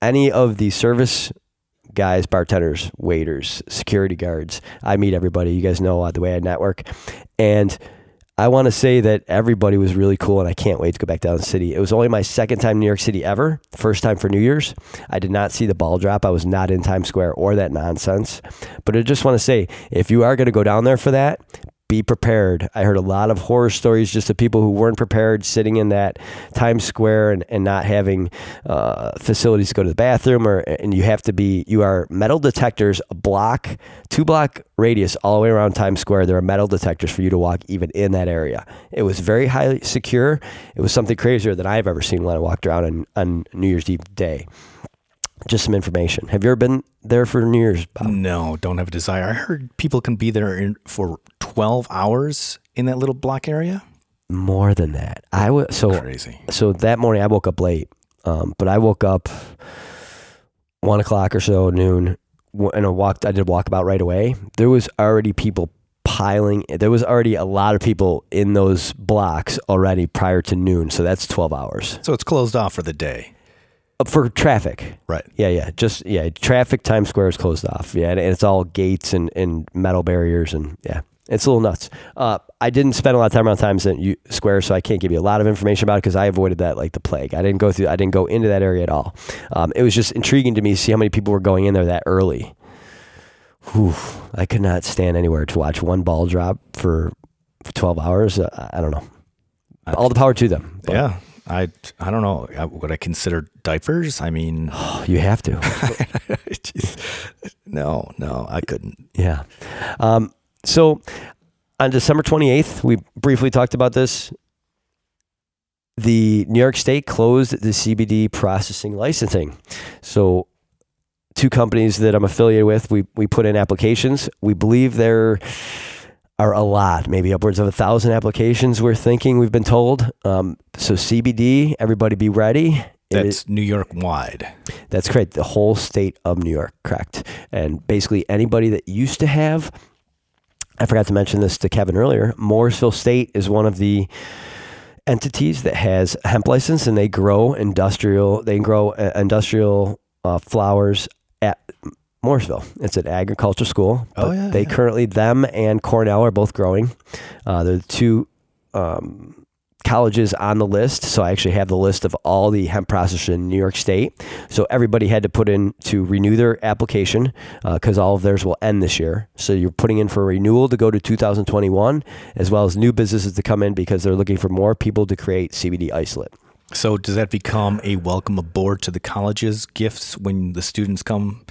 any of the service guys, bartenders, waiters, security guards, I meet everybody. You guys know uh, the way I network, and I want to say that everybody was really cool, and I can't wait to go back down the city. It was only my second time in New York City ever, first time for New Year's. I did not see the ball drop. I was not in Times Square or that nonsense. But I just want to say if you are going to go down there for that, be prepared. I heard a lot of horror stories just of people who weren't prepared sitting in that Times Square and, and not having uh, facilities to go to the bathroom or and you have to be you are metal detectors a block two block radius all the way around Times Square there are metal detectors for you to walk even in that area. It was very highly secure. It was something crazier than I've ever seen when I walked around on, on New Year's Eve day. Just some information. Have you ever been there for New Year's? Bob? No, don't have a desire. I heard people can be there in, for 12 hours in that little block area. More than that. I was so Crazy. so that morning I woke up late, um, but I woke up one o'clock or so noon, and I walked. I did walk about right away. There was already people piling. There was already a lot of people in those blocks already prior to noon. So that's twelve hours So it's closed off for the day. Uh, for traffic. Right. Yeah, yeah, just yeah. Traffic Times Square is closed off. Yeah, and it's all gates and, and metal barriers and yeah, it's a little nuts. Uh, I didn't spend a lot of time around Times Square, so I can't give you a lot of information about it because I avoided that like the plague. I didn't go through. I didn't go into that area at all. Um, it was just intriguing to me to see how many people were going in there that early. Whew, I could not stand anywhere to watch one ball drop for twelve hours. Uh, I don't know. All the power to them. but Yeah. I, I don't know. I- Would I consider diapers? I mean, you have to. no, no, I couldn't. Yeah. Um, so on December 28th, we briefly talked about this. The New York State closed the CBD processing licensing. So two companies that I'm affiliated with, we, we put in applications. We believe there are a lot, maybe upwards of a thousand applications we're thinking, we've been told. Um, so CBD, everybody be ready. Is- That's New York wide. that's correct. The whole state of New York, correct. And basically anybody that used to have, I forgot to mention this to Kevin earlier, Morrisville State is one of the entities that has a hemp license and they grow industrial, they grow uh, industrial uh, flowers at Morrisville. It's an agriculture school. Oh, yeah, They yeah. currently, them and Cornell are both growing. Uh, they're the two um, colleges on the list. So I actually have the list of all the hemp processors in New York State. So everybody had to put in to renew their application because all of theirs will end this year. So you're putting in for a renewal to go to 2021, as well as new businesses to come in because they're looking for more people to create CBD isolate. So does that become a welcome aboard to the college's gifts when the students come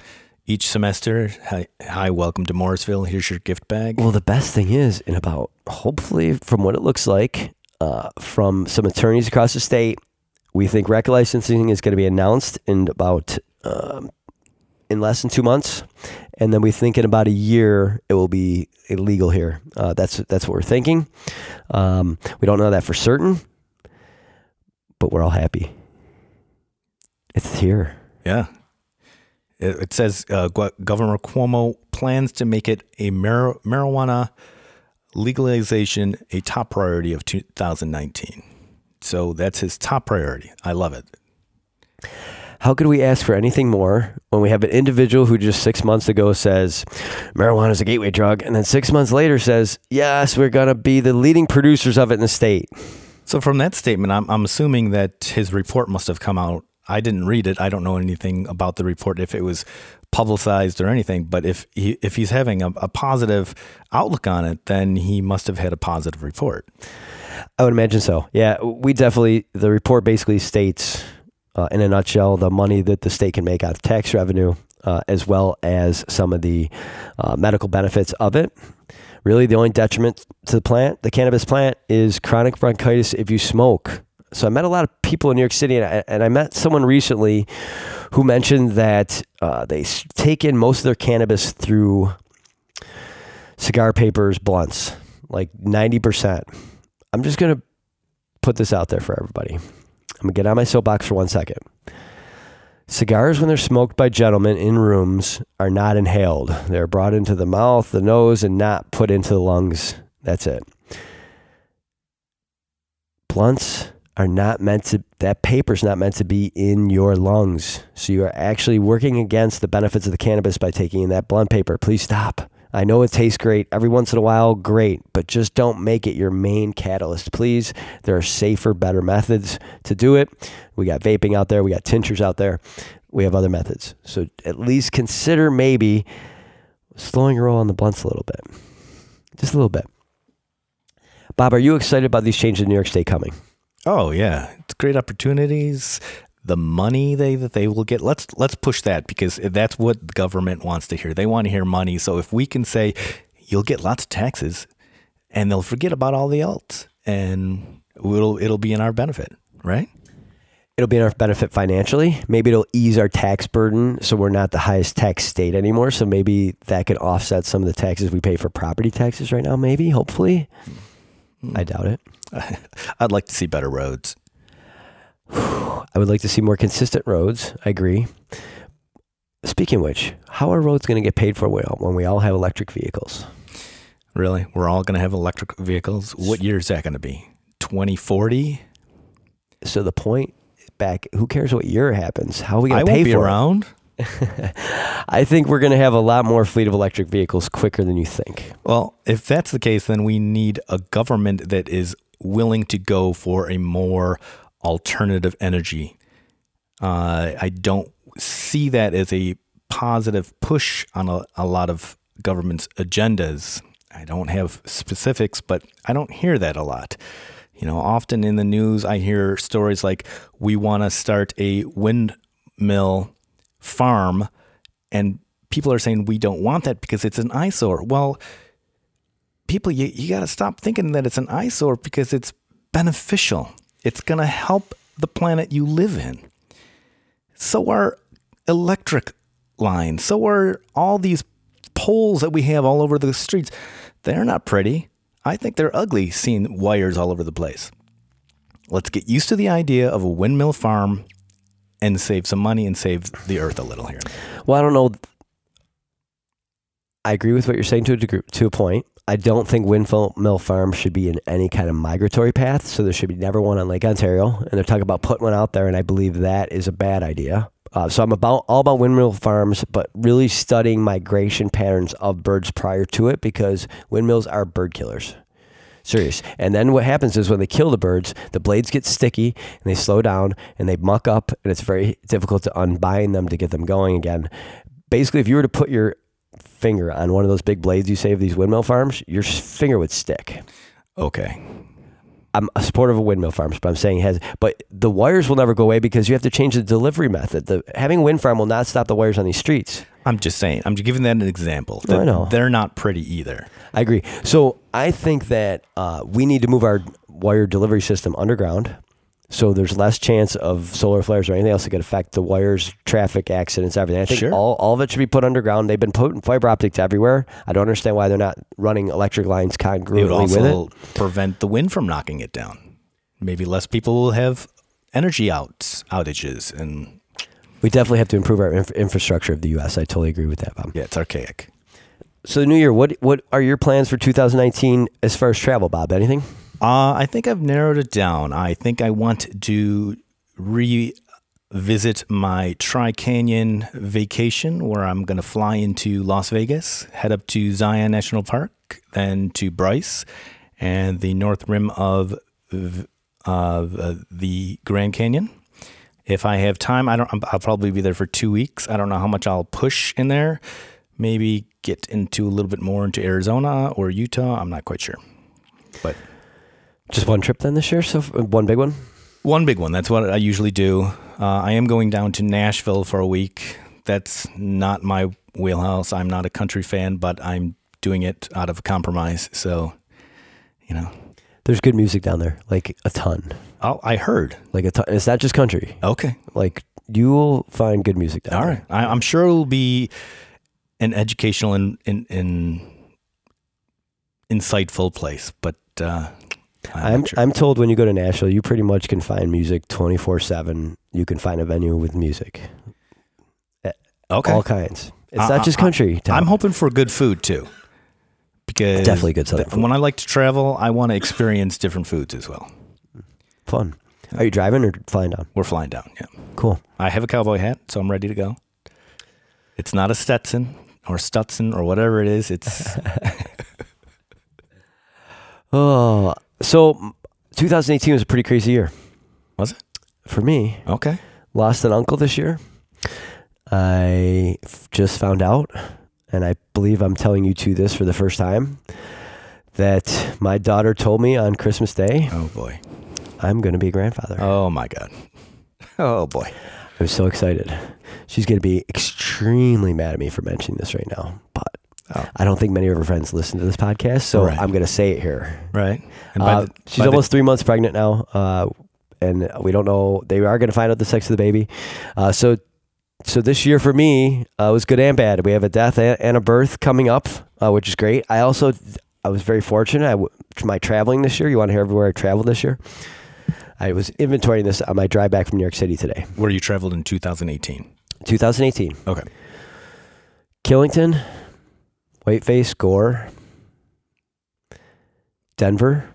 each semester? Hi, hi welcome to Morrisville. Here's your gift bag. Well, the best thing is, in about hopefully, from what it looks like, uh, from some attorneys across the state, we think rec licensing is going to be announced in about um, in less than two months, and then we think in about a year it will be illegal here. Uh, that's that's what we're thinking. Um, we don't know that for certain, but we're all happy. It's here. Yeah. It, says uh, Governor Cuomo plans to make it a mar- marijuana legalization a top priority of 2019. So that's his top priority. I love it. How could we ask for anything more when we have an individual who just six months ago says marijuana is a gateway drug, and then six months later says, yes, we're going to be the leading producers of it in the state? So from that statement, I'm, I'm assuming that his report must have come out I didn't read it. I don't know anything about the report if it was publicized or anything. But if he if he's having a, a positive outlook on it, then he must have had a positive report. I would imagine so. Yeah, we definitely. The report basically states, uh, in a nutshell, the money that the state can make out of tax revenue, uh, as well as some of the uh, medical benefits of it. Really, the only detriment to the plant, the cannabis plant, is chronic bronchitis if you smoke. So I met a lot of people in New York City, and I, and I met someone recently who mentioned that uh, they take in most of their cannabis through cigar papers, blunts, like ninety percent. I'm just gonna put this out there for everybody. I'm gonna get on my soapbox for one second. Cigars, when they're smoked by gentlemen in rooms, are not inhaled. They're brought into the mouth, the nose, and not put into the lungs. That's it. Blunts are not meant to, that paper's not meant to be in your lungs. So you are actually working against the benefits of the cannabis by taking in that blunt paper. Please stop. I know it tastes great every once in a while, great, but just don't make it your main catalyst, please. There are safer, better methods to do it. We got vaping out there, we got tinctures out there, we have other methods. So at least consider maybe slowing your roll on the blunts a little bit, just a little bit. Bob, are you excited about these changes in New York State coming? Oh yeah, it's great opportunities. The money they that they will get let's let's push that because that's what the government wants to hear. They want to hear money. So if we can say you'll get lots of taxes and they'll forget about all the else and it'll it'll be in our benefit right? It'll be in our benefit financially. Maybe it'll ease our tax burden so we're not the highest tax state anymore. So maybe that could offset some of the taxes we pay for property taxes right now maybe hopefully mm. i doubt it i'd like to see better roads I would like to see more consistent roads. I agree. Speaking of which, how are roads going to get paid for when we all have electric vehicles? Really? We're all going to have electric vehicles? What year is that going to be? 2040? So the point back, who cares what year happens? How are we going to pay for it? around. I think we're going to have a lot more fleet of electric vehicles quicker than you think. Well, if that's the case, then we need a government that is willing to go for a more alternative energy. Uh, I don't see that as a positive push on a, a lot of government's agendas. I don't have specifics, but I don't hear that a lot. You know, often in the news, I hear stories like, we want to start a windmill farm, and people are saying we don't want that because it's an eyesore. Well, people, you, you got to stop thinking that it's an eyesore because it's beneficial. It's going to help the planet you live in. So are electric lines. So are all these poles that we have all over the streets. They're not pretty. I think they're ugly seeing wires all over the place. Let's get used to the idea of a windmill farm and save some money and save the earth a little here. Well, I don't know. I agree with what you're saying to a degree, to a point. I don't think windmill farms should be in any kind of migratory path. So there should be never one on Lake Ontario. And they're talking about putting one out there, and I believe that is a bad idea. Uh, so I'm about all about windmill farms, but really studying migration patterns of birds prior to it because windmills are bird killers. Serious. And then what happens is when they kill the birds, the blades get sticky and they slow down and they muck up, and it's very difficult to unbind them to get them going again. Basically, if you were to put your finger on one of those big blades you save these windmill farms, your finger would stick. Okay. I'm a supporter of windmill farms, but I'm saying it has. But the wires will never go away because you have to change the delivery method. The having a wind farm will not stop the wires on these streets. I'm just saying. I'm just giving that an example. I know they're not pretty either. I agree. So I think that uh, we need to move our wire delivery system underground. So there's less chance of solar flares or anything else that could affect the wires, traffic accidents, everything. I think sure. all, all of it should be put underground. They've been putting fiber optics everywhere. I don't understand why they're not running electric lines congruently it would also with it. prevent the wind from knocking it down. Maybe less people will have energy outs outages and we definitely have to improve our inf- infrastructure of the U.S. I totally agree with that, Bob. Yeah, it's archaic. So the new year, what what are your plans for 2019 as far as travel, Bob? Anything? Uh, I think I've narrowed it down. I think I want to revisit my Tri Canyon vacation where I'm going to fly into Las Vegas, head up to Zion National Park, then to Bryce and the north rim of uh, the Grand Canyon. If I have time, I don't. I'll probably be there for two weeks. I don't know how much I'll push in there. Maybe get into a little bit more into Arizona or Utah. I'm not quite sure. But Just one trip then this year, so one big one. one big one. That's what I usually do. Uh, I am going down to Nashville for a week. That's not my wheelhouse. I'm not a country fan, but I'm doing it out of compromise. So, you know, There's good music down there, like a ton, oh, I heard. like a ton. It's not just country. Okay. Like you will find good music down All there. right. I, I'm sure it'll be an educational and, and, and insightful place, but uh, I'm, I'm sure. I'm told when you go to Nashville, you pretty much can find music 24 seven. You can find a venue with music, okay. all kinds. It's Uh, not just uh, country. town. I'm hoping for good food too. Because Definitely good Southern food. when I like to travel, I want to experience different foods as well. fun. Are you driving or flying down? We're flying down. Yeah. Cool. I have a cowboy hat, so I'm ready to go. It's not a Stetson or Stutson or whatever it is. It's Oh, so mm, 2018 was a pretty crazy year was it for me. okay? Lost an uncle this year. I f- just found out, and I believe I'm telling you two this for the first time, that my daughter told me on Christmas Day Oh boy. I'm going to be a grandfather. Oh my god. Oh boy. I was so excited. She's going to be extremely mad at me for mentioning this right now, but Oh. I don't think many of her friends listen to this podcast, so Right. I'm going to say it here. Right. And by Uh, the- she's by the- almost three months pregnant now, uh, and we don't know. They are going to find out the sex of the baby. Uh, so, so this year for me uh, was good and bad. We have a death and, and a birth coming up, uh, which is great. I also I was very fortunate. I w- my traveling this year. You want to hear everywhere I traveled this year? I was inventorying this on my drive back from New York City today, where you traveled in 2018. 2018. Okay. Killington, Whiteface, Gore, Denver,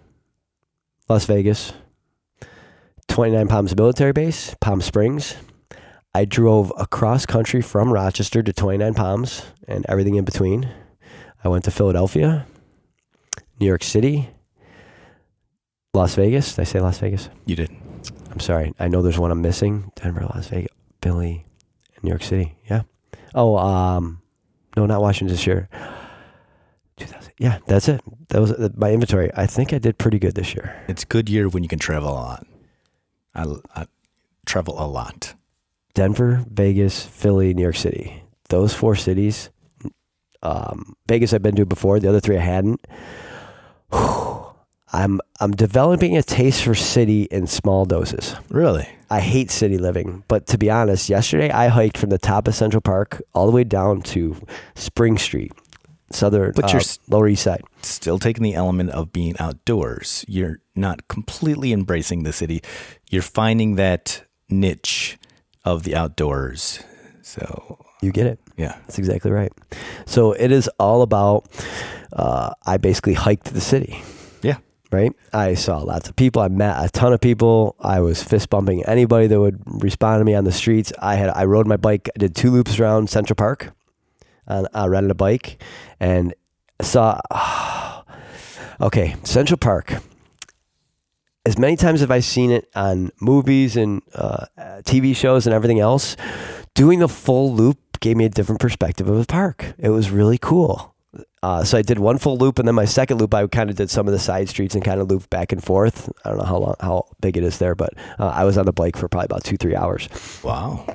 Las Vegas, 29 Palms Military Base, Palm Springs. I drove across country from Rochester to 29 Palms and everything in between. I went to Philadelphia, New York City, Las Vegas. Did I say Las Vegas? You did. I'm sorry. I know there's one I'm missing. Denver, Las Vegas, Philly, and New York City. Yeah. Oh, um, no, not Washington this year. 2000. Yeah, that's it. That was uh, my inventory. I think I did pretty good this year. It's a good year when you can travel a lot. I, I travel a lot. Denver, Vegas, Philly, New York City. Those four cities. Um, Vegas I've been to before. The other three I hadn't. I'm I'm developing a taste for city in small doses. Really? I hate city living, but to be honest, yesterday I hiked from the top of Central Park all the way down to Spring Street, southern, But uh, you're s- Lower East Side. Still taking the element of being outdoors. You're not completely embracing the city. You're finding that niche of the outdoors. So, You get it. yeah. That's exactly right. So it is all about. Uh, I basically hiked the city. Yeah. Right. I saw lots of people. I met a ton of people. I was fist bumping anybody that would respond to me on the streets. I had. I rode my bike. I did two loops around Central Park. And I rented a bike, and saw. okay, Central Park. As many times have I seen it on movies and uh, TV shows and everything else. Doing the full loop gave me a different perspective of the park. It was really cool. Uh, so I did one full loop, and then my second loop, I kind of did some of the side streets and kind of looped back and forth. I don't know how long, how big it is there, but uh, I was on the bike for probably about two, three hours. Wow.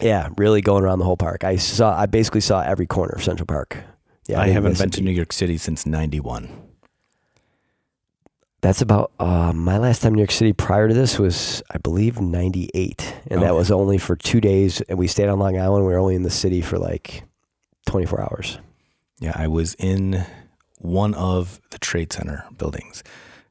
Yeah, really going around the whole park. I saw, I basically saw every corner of Central Park. Yeah, I didn't haven't been to. New York City since 91. That's about uh, my last time in New York City prior to this was, I believe, 98. And that was only for two days. And we stayed on Long Island. We were only in the city for like 24 hours. Yeah, I was in one of the Trade Center buildings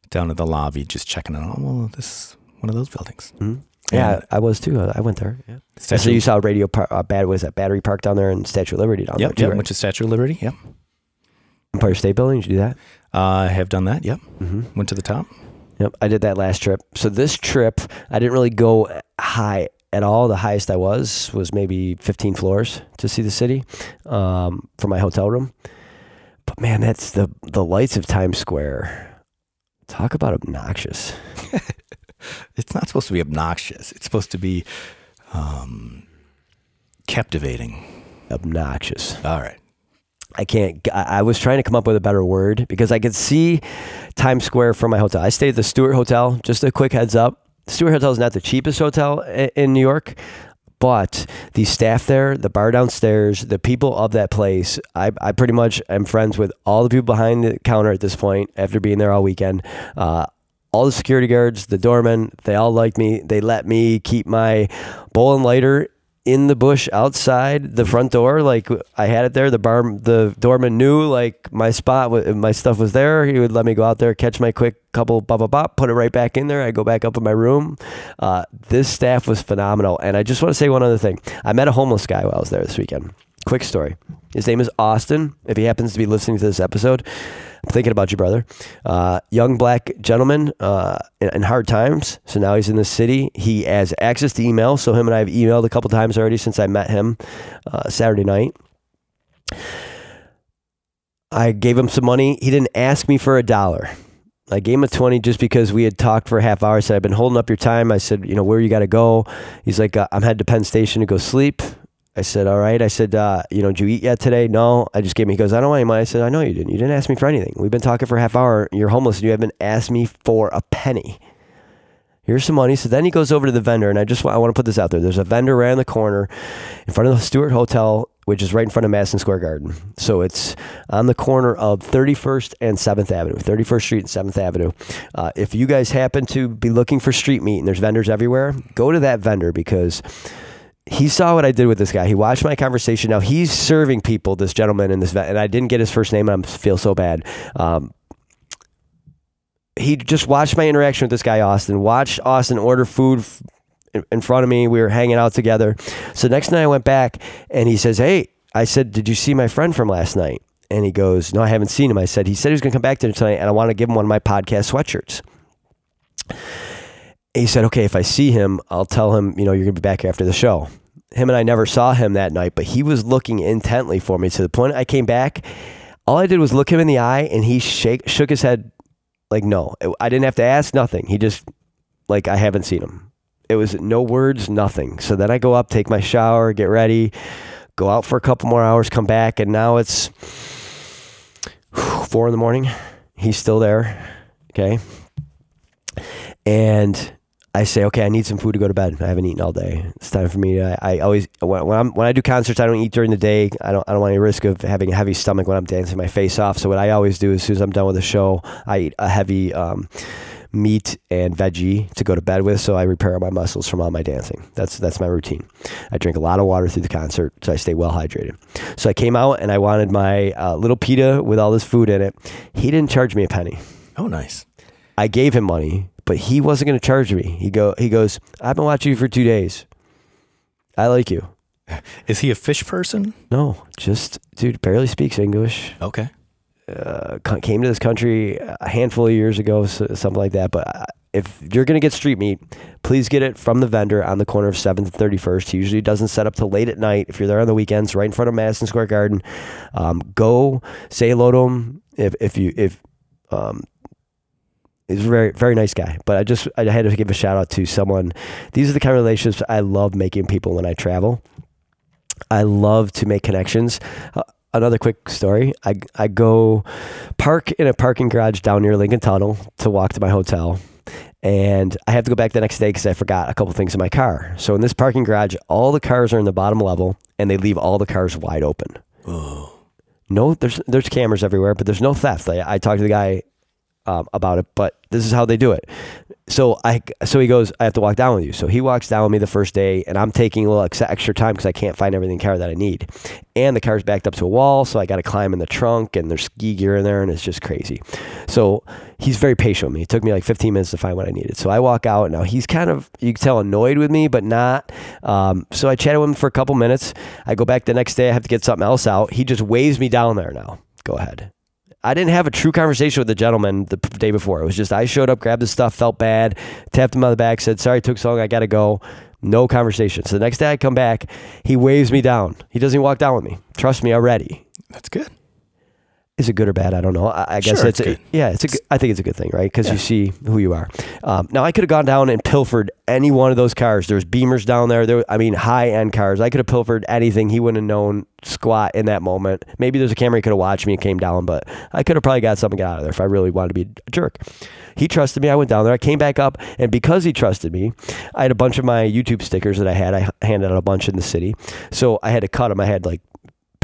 down at the lobby just checking it out. Well, this one of those buildings. Mhm. Yeah, I was too. I went there. Yeah. So you saw Radio Park, uh, bad was that Battery Park down there and Statue of Liberty down yep, there too. yep, right? went to Statue of Liberty. Yep. Empire State Building. Did you do that? Uh, I have done that. Yep. Mm-hmm. Went to the top. Yep, I did that last trip. So this trip, I didn't really go high at all. The highest I was was maybe 15 floors to see the city um, from my hotel room. But man, that's the the lights of Times Square. Talk about obnoxious. It's not supposed to be obnoxious. It's supposed to be um, captivating. Obnoxious. All right. I can't. I was trying to come up with a better word because I could see Times Square from my hotel. I stayed at the Stewart Hotel. Just a quick heads up: Stewart Hotel is not the cheapest hotel in New York, but the staff there, the bar downstairs, the people of that place, I, I pretty much am friends with all the people behind the counter at this point after being there all weekend. Uh, all the security guards, the doormen, they all liked me. They let me keep my bowl and lighter in the bush outside the front door. Like I had it there. The bar, the doorman knew like my spot, my stuff was there. He would let me go out there, catch my quick couple bop bop bop, put it right back in there. I go back up in my room. Uh, this staff was phenomenal. And I just want to say one other thing. I met a homeless guy while I was there this weekend. Quick story. His name is Austin. If he happens to be listening to this episode, I'm thinking about you, brother. Uh, young black gentleman uh, in, in hard times. So now he's in the city. He has access to email. So him and I have emailed a couple times already since I met him uh, Saturday night. I gave him some money. He didn't ask me for a dollar. I gave him a 20 just because we had talked for a half hour. I said, I've been holding up your time. I said, you know, where you got to go? He's like, uh, I'm headed to Penn Station to go sleep. I said, all right. I said, uh, you know, did you eat yet today? No. I just gave him, he goes, I don't want any money. I said, I know you didn't. You didn't ask me for anything. We've been talking for a half hour. You're homeless and you haven't asked me for a penny. Here's some money. So then he goes over to the vendor, and I just I want to put this out there. There's a vendor right in the corner in front of the Stewart Hotel, which is right in front of Madison Square Garden. So it's on the corner of 31st and 7th Avenue, 31st Street and 7th Avenue. Uh, if you guys happen to be looking for street meat and there's vendors everywhere, go to that vendor because he saw what I did with this guy. He watched my conversation. Now he's serving people, this gentleman in this vet, and I didn't get his first name. and I feel so bad. Um, he just watched my interaction with this guy, Austin. Watched Austin order food f- in- in front of me. We were hanging out together. So next night I went back, and he says, "Hey," I said, "Did you see my friend from last night?" And he goes, "No, I haven't seen him." I said, "He said he was going to come back to tonight, and I want to give him one of my podcast sweatshirts." He said, okay, if I see him, I'll tell him, you know, you're going to be back after the show. Him and I never saw him that night, but he was looking intently for me to the point I came back. All I did was look him in the eye and he shake, shook his head like, no. I didn't have to ask nothing. He just, like, I haven't seen him. It was no words, nothing. So then I go up, take my shower, get ready, go out for a couple more hours, come back, and now it's four in the morning. He's still there. Okay. And I say, okay, I need some food to go to bed. I haven't eaten all day. It's time for me. To, I, I always when, when I'm when I do concerts, I don't eat during the day. I don't I don't want any risk of having a heavy stomach when I'm dancing my face off. So what I always do is as soon as I'm done with the show, I eat a heavy um, meat and veggie to go to bed with, so I repair my muscles from all my dancing. That's that's my routine. I drink a lot of water through the concert, so I stay well hydrated. So I came out and I wanted my uh, little pita with all this food in it. He didn't charge me a penny. Oh, nice. I gave him money, but he wasn't going to charge me. He go he goes, "I've been watching you for 2 days. I like you." Is he a Phish person? No, just dude barely speaks English. Okay. Uh, came to this country a handful of years ago, something like that. But uh, if you're going to get street meat, please get it from the vendor on the corner of 7th and 31st. He usually doesn't set up till late at night. If you're there on the weekends, right in front of Madison Square Garden, um, go say hello to him. If if you if um, He's a very, very nice guy. But I just, I had to give a shout out to someone. These are the kind of relationships I love making people when I travel. I love to make connections. Uh, another quick story. I, I go park in a parking garage down near Lincoln Tunnel to walk to my hotel. And I have to go back the next day because I forgot a couple things in my car. So in this parking garage, all the cars are in the bottom level and they leave all the cars wide open. Oh. No, there's there's cameras everywhere, but there's no theft. I, I talked to the guy um, about it, but this is how they do it. So I so he goes, I have to walk down with you. So he walks down with me the first day, and I'm taking a little ex- extra time because I can't find everything in the car that I need, and the car's backed up to a wall, so I got to climb in the trunk, and there's ski gear in there, and it's just crazy. So he's very patient with me. It took me like 15 minutes to find what I needed. So I walk out. Now he's kind of you can tell annoyed with me, but not. Um, so I chatted with him for a couple minutes. I go back the next day. I have to get something else out. He just waves me down there. Now go ahead. I didn't have a true conversation with the gentleman the day before. It was just I showed up, grabbed his stuff, felt bad, tapped him on the back, said, "Sorry, it took so long. I got to go." No conversation. So the next day I come back, he waves me down. He doesn't walk down with me. Trust me already. That's good. Is it good or bad? I don't know. I, I guess Sure, it's it's a, yeah, it's a good, I think it's a good thing, right? Because Yeah. you see who you are. Um, now I could have gone down and pilfered any one of those cars. There's Beamers down there. There, I mean, high end cars. I could have pilfered anything. He wouldn't have known squat in that moment. Maybe there's a camera he could have watched me and came down, but I could have probably got something out of there if I really wanted to be a jerk. He trusted me. I went down there. I came back up, and because he trusted me, I had a bunch of my YouTube stickers that I had. I handed out a bunch in the city, so I had to cut them. I had like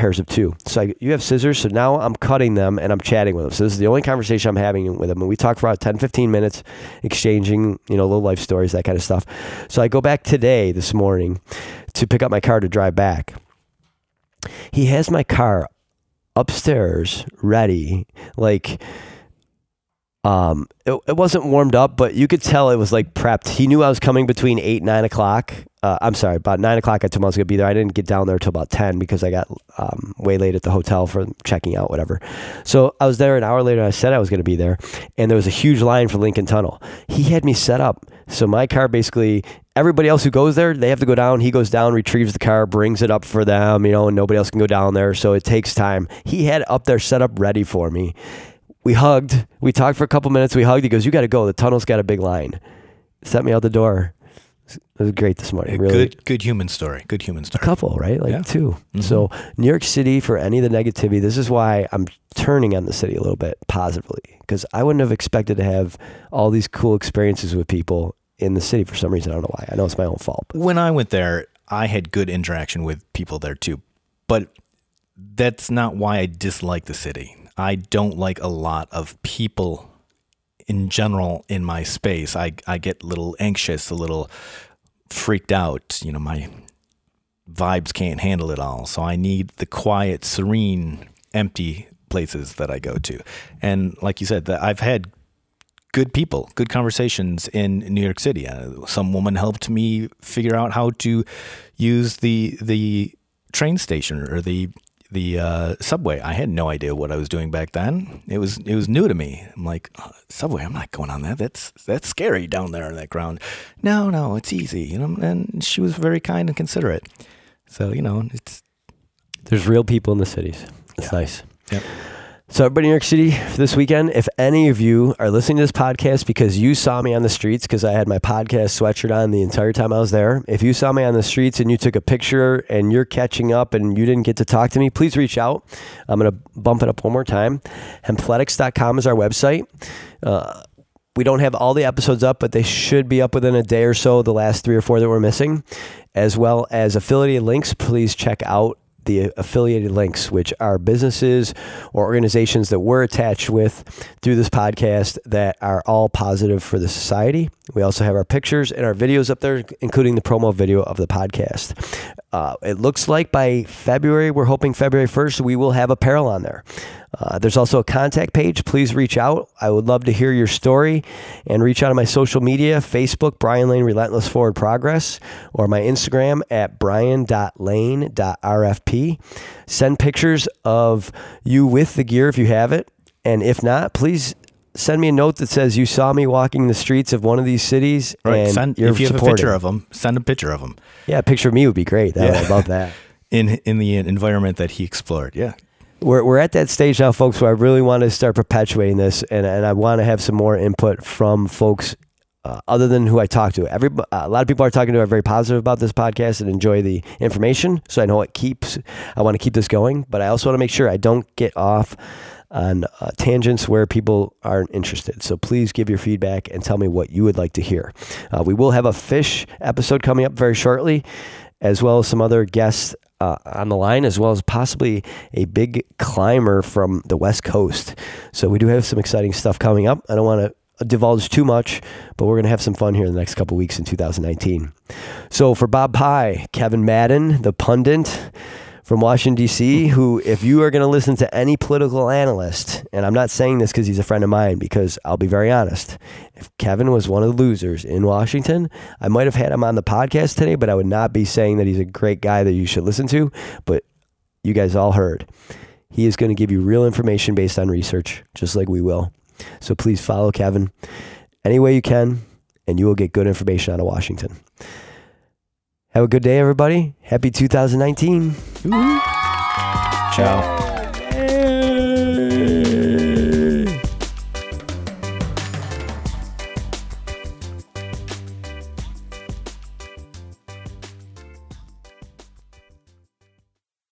pairs of two. So I, you have scissors. So now I'm cutting them and I'm chatting with them. So this is the only conversation I'm having with them. And we talk for about 10, 15 minutes, exchanging, you know, little life stories, that kind of stuff. So I go back today, this morning, to pick up my car to drive back. He has my car upstairs ready. Like, um, it, it wasn't warmed up, but you could tell it was like prepped. He knew I was coming between eight, nine o'clock. Uh, I'm sorry, about nine o'clock. I told him I was gonna be there. I didn't get down there till about ten because I got um, way late at the hotel for checking out, whatever. So I was there an hour later. I said I was gonna be there, and there was a huge line for Lincoln Tunnel. He had me set up so my car basically. Everybody else who goes there, they have to go down. He goes down, retrieves the car, brings it up for them, you know, and nobody else can go down there. So it takes time. He had up there set up ready for me we hugged. We talked for a couple minutes. We hugged. He goes, "You got to go. The tunnel's got a big line." Set me out the door. It was great this morning. Really, Good, good human story. Good human story. a couple, right? Like Yeah. 2 Mhm. So New York City for any of the negativity. This is why I'm turning on the city a little bit positively because I wouldn't have expected to have all these cool experiences with people in the city for some reason. I don't know why. I know it's my own fault. But When I went there, I had good interaction with people there too, but that's not why I dislike the city. I don't like a lot of people in general in my space. I I get a little anxious, a little freaked out. You know, my vibes can't handle it all. So I need the quiet, serene, empty places that I go to. And like you said, that I've had good people, good conversations in New York City. Uh, some woman helped me figure out how to use the the train station or the the uh, subway. I had no idea what I was doing back then. It was it was new to me. I'm like "Uh, subway. I'm not going on that. That's that's scary down there on that ground. No, no, it's easy. You know. And she was very kind and considerate. So you know, it's there's real people in the cities. It's Yeah. nice. Yep. So, everybody in New York City for this weekend, if any of you are listening to this podcast because you saw me on the streets, because I had my podcast sweatshirt on the entire time I was there, if you saw me on the streets and you took a picture and you're catching up and you didn't get to talk to me, please reach out. I'm going to bump it up one more time. Hemphletics.com is our website. Uh, we don't have all the episodes up, but they should be up within a day or so, the last three or four that we're missing, as well as affiliate links. Please check out the affiliated links, which are businesses or organizations that we're attached with through this podcast that are all positive for the society. We also have our pictures and our videos up there, including the promo video of the podcast. Uh, it looks like by February, we're hoping February 1st, we will have apparel on there. Uh, there's also a contact page. Please reach out. I would love to hear your story and reach out on my social media Facebook, Brian Lane Relentless Forward Progress, or my Instagram at brian.lane.rfp. Send pictures of you with the gear if you have it. And if not, please send me a note that says you saw me walking the streets of one of these cities right. and Send, if you have a picture of them, send a picture of them yeah, a picture of me would be great. That, Yeah. I love that. in in the environment that he explored. Yeah. We're, we're at that stage now, folks, where I really want to start perpetuating this, and, and I want to have some more input from folks uh, other than who I talk to. Every uh, a lot of people are talking to are very positive about this podcast and enjoy the information. So I know it keeps. I want to keep this going, but I also want to make sure I don't get off on uh, tangents where people aren't interested. So please give your feedback and tell me what you would like to hear. Uh, we will have a Phish episode coming up very shortly, as well as some other guests uh, on the line, as well as possibly a big climber from the West Coast. So we do have some exciting stuff coming up. I don't want to divulge too much, but we're going to have some fun here in the next couple weeks in 2019. So for Bob Pye, Kevin Madden, the pundit from Washington, D.C., who, if you are going to listen to any political analyst, and I'm not saying this because he's a friend of mine, because I'll be very honest, if Kevin was one of the losers in Washington, I might have had him on the podcast today, but I would not be saying that he's a great guy that you should listen to. But you guys all heard. He is going to give you real information based on research, just like we will. So please follow Kevin any way you can, and you will get good information out of Washington. Have a good day, everybody. Happy 2019. Ciao.